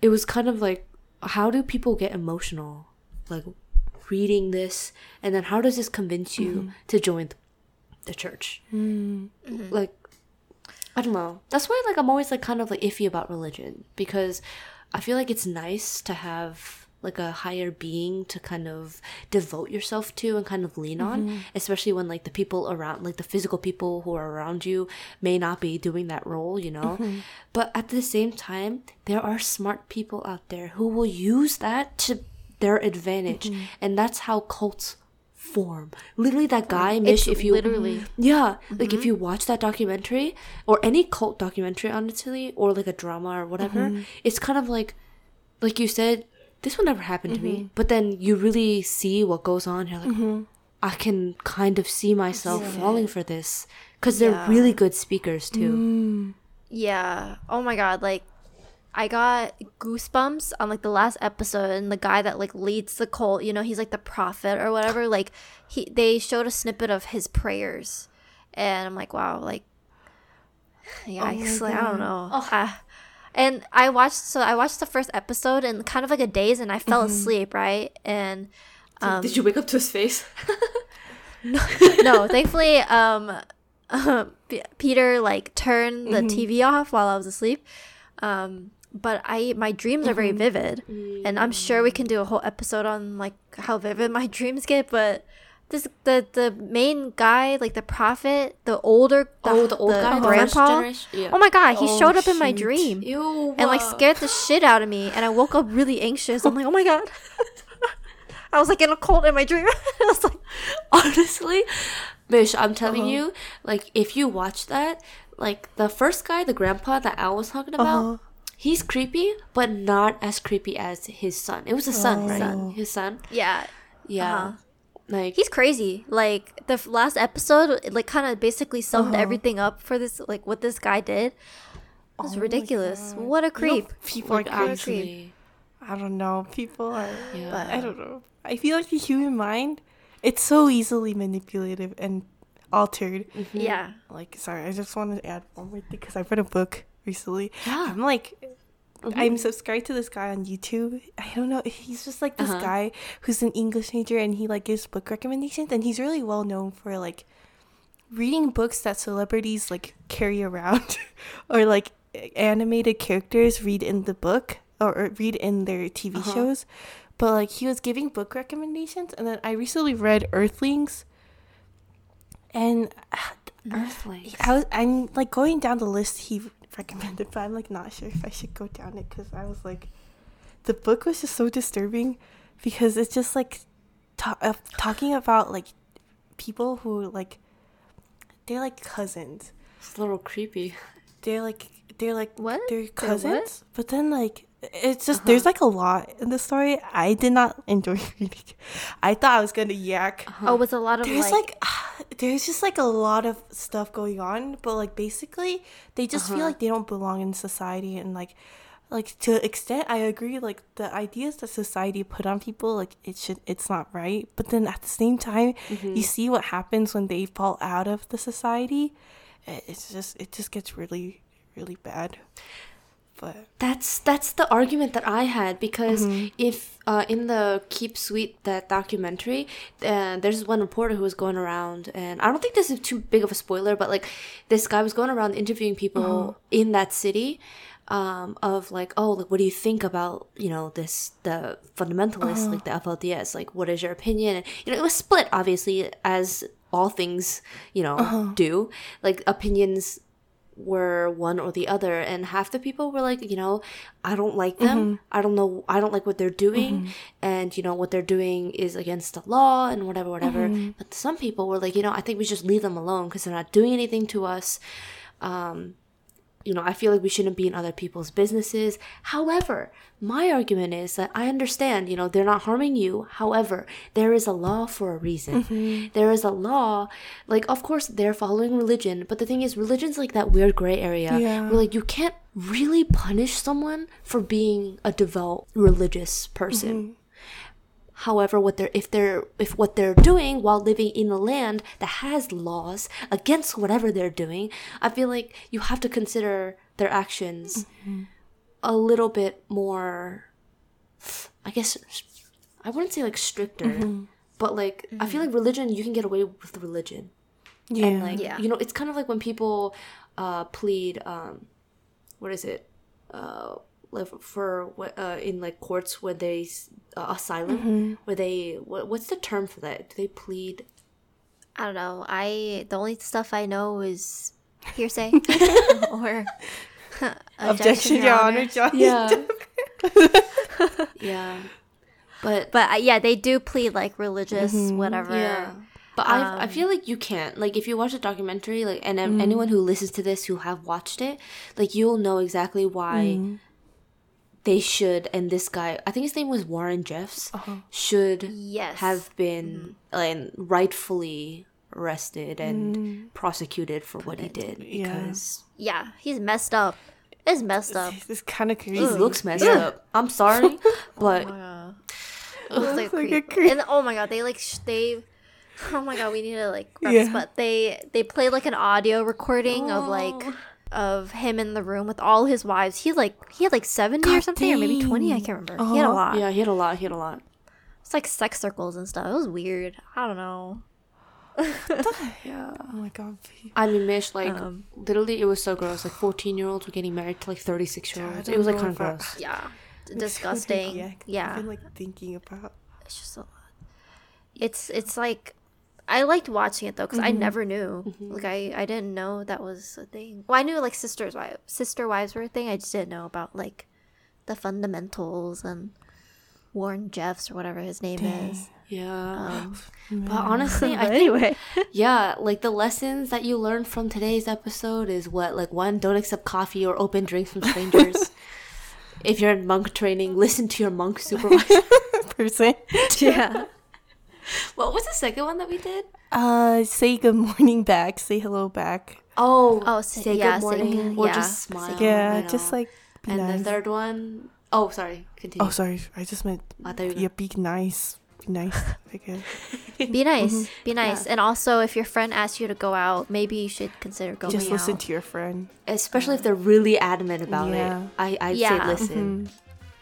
it was kind of like how do people get emotional? Like reading this and then how does this convince you mm-hmm. to join the church? Mm-hmm. Like i don't know. That's why like i'm always like kind of like iffy about religion because i feel like it's nice to have like a higher being to kind of devote yourself to and kind of lean on mm-hmm. especially when like the people around like the physical people who are around you may not be doing that role you know? Mm-hmm. But at the same time there are smart people out there who will use that to their advantage mm-hmm. and that's how cults form. Literally that guy Mish, It's if you literally- yeah, like if you watch that documentary or any cult documentary, honestly, or like a drama or whatever, it's kind of like, like you said, this will never happen to me. But then you really see what goes on. You're like, I can kind of see myself falling for this because they're Yeah. really good speakers too. Yeah. Oh my god, like I got goosebumps on like the last episode and the guy that like leads the cult, you know, he's like the prophet or whatever, like he they showed a snippet of his prayers. And I'm like, wow, like yeah, I, like, I don't know. Ah. And I watched so I watched the first episode in kind of like a daze and I fell asleep, right? And um, Did you wake up to his face? (laughs) (laughs) no, no, thankfully, um, (laughs) P- Peter like turned the TV off while I was asleep. Um, but I my dreams are very vivid, and I'm sure we can do a whole episode on like how vivid my dreams get. But this the the main guy, like the prophet, the older the, Oh, the old guy, the first grandpa. Yeah. Oh my god, he Oh, showed up in my dream Ew. and like scared the shit out of me and i woke up really anxious i'm like oh my god (laughs) i was like in a cult in my dream (laughs) i was like (laughs) honestly Mish, i'm telling Uh-huh. you like if you watch that like the first guy the grandpa that al was talking about Uh-huh. he's creepy but not as creepy as his son it was his son right Oh. his son yeah yeah Uh-huh. Like he's crazy like the f- last episode it, like kind of basically summed Uh-huh. everything up for this like what this guy did it was Oh ridiculous what a creep People are like crazy. actually I don't know. People are. Yeah. I don't know. I feel like the human mind, it's so easily manipulative and altered. yeah Like, sorry, I just want to add one more thing because I read a book recently. Yeah. I'm like, I'm subscribed to this guy on YouTube. I don't know. He's just like this Uh-huh. guy who's an English major and he like gives book recommendations and he's really well known for like reading books that celebrities like carry around (laughs) or like animated characters read in the book or, or read in their TV Uh-huh. shows. But like he was giving book recommendations and then I recently read Earthlings and earthlings I was I'm like going down the list he recommended, but I'm like not sure if I should go down it because I was like, the book was just so disturbing because it's just like ta- uh, talking about like people who like they're like cousins. it's a little creepy They're like they're like What? They're what? cousins, but then like it's just uh-huh. there's like a lot in the story. I did not (laughs) enjoy reading. I thought I was gonna yak. Uh-huh. Oh it was a lot of there's like, like, (sighs) there's just like a lot of stuff going on but like basically they just feel uh-huh. like they don't belong in society and like like to extent i agree like the ideas that society put on people like it should it's not right but then at the same time you mm-hmm. see what happens when they fall out of the society it's just it just gets really really bad But That's that's the argument that I had because Mm-hmm. if uh, in the Keep Sweet that documentary, uh, there's one reporter who was going around, and I don't think this is too big of a spoiler, but like this guy was going around interviewing people Uh-huh. in that city. Um, of like, oh, like, what do you think about you know this the fundamentalists Uh-huh. like the FLDS? Like, what is your opinion? And you know, it was split obviously as all things you know Uh-huh. do. Like opinions were one or the other and half the people were like you know i don't like them. Mm-hmm. I don't know i don't like what they're doing mm-hmm. and you know what they're doing is against the law and whatever whatever. Mm-hmm. But some people were like you know i think we just leave them alone because they're not doing anything to us. Um you know i feel like we shouldn't be in other people's businesses. However my argument is that i understand you know they're not harming you. However there is a law for a reason. Mm-hmm. There is a law like of course they're following religion but the thing is religion's like that weird gray area Yeah. where like you can't really punish someone for being a devout religious person mm-hmm. However, what they're if they're if what they're doing while living in a land that has laws against whatever they're doing, I feel like you have to consider their actions a little bit more. I guess I wouldn't say like stricter, but like I feel like religion you can get away with religion. yeah, And like Yeah. you know, it's kind of like when people uh plead um what is it? Uh like for what uh in like courts where they uh, asylum where they what, what's the term for that? Do they plead I don't know. I the only stuff I know is hearsay (laughs) (laughs) or (laughs) objection, Your Honor, John. Yeah. yeah. But But uh, yeah, they do plead like religious, whatever. Yeah. But I I feel like you can't. Like if you watch a documentary, like and um, anyone who listens to this who have watched it, like you'll know exactly why they should and this guy, I think his name was Warren Jeffs, uh-huh. should Yes. have been mm-hmm. and rightfully arrested and mm. prosecuted for what he did because Yeah, he's messed up. It's messed up. It's kind of crazy. he looks messed up. I'm sorry, (laughs) oh but It looks like, like a a creep. creep. And oh my god, they like sh- they. Oh my god, we need to like. Yeah. But they they played like an audio recording of like oh. Of him in the room with all his wives. He like he had like seventy or God something, or maybe twenty. I can't remember. He had a Uh-huh. lot. yeah, he had a lot. He had a lot. It's like sex circles and stuff. It was weird. I don't know. Yeah. (laughs) Oh my god. V. I mean, Mish, like, Um, literally, it was so gross. Like, 14 year olds were getting married to, like, 36 year olds. It was, like, kind of if I- gross. Yeah, Makes disgusting. think, Yeah, I've been like thinking about. it's just a lot. It's it's like I liked watching it though because I never knew. Like I I didn't know that was a thing. Well, I knew like sisters wives, sister wives were a thing. I just didn't know about like the fundamentals and Warren Jeffs or whatever his name is. Yeah. Um, (sighs) but honestly, (laughs) I think, anyway, (laughs) yeah, like, the lessons that you learned from today's episode is what? Like, one, don't accept coffee or open drinks from strangers. (laughs) if you're in monk training, listen to your monk supervisor. Person. yeah, (laughs) what was the second one that we did? Uh, say good morning back. Say hello back. Oh, Oh, say, say- yeah, good say- morning or yeah, just smile. good Yeah, you just like be And nice. the third one, oh, sorry, continue. Oh, sorry. I just meant I thought you were yeah, be nice. Be nice. (laughs) Okay. be nice, be nice, and also if your friend asks you to go out, maybe you should consider going just listen out. to your friend. especially if they're really adamant about Yeah. it. I I'd Yeah. say listen.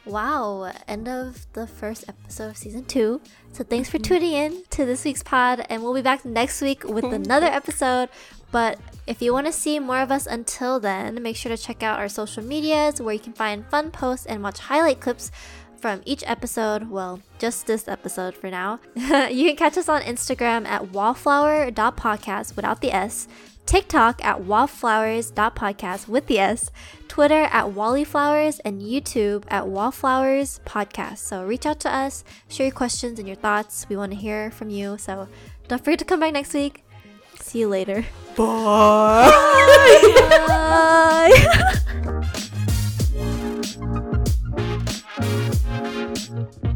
Wow, end of the first episode of season two. So thanks for tuning in to this week's pod, and we'll be back next week with (laughs) another episode. But if you want to see more of us until then, make sure to check out our social medias where you can find fun posts and watch highlight clips from each episode. Well, just this episode for now. (laughs) you can catch us on Instagram at wallflower.podcast without the S. TikTok at wallflowers.podcast with the S, Twitter at wallyflowers, and YouTube at wallflowers podcast. So reach out to us, share your questions and your thoughts. We want to hear from you. So don't forget to come back next week. See you later. Bye. Bye. Bye. (laughs) (laughs)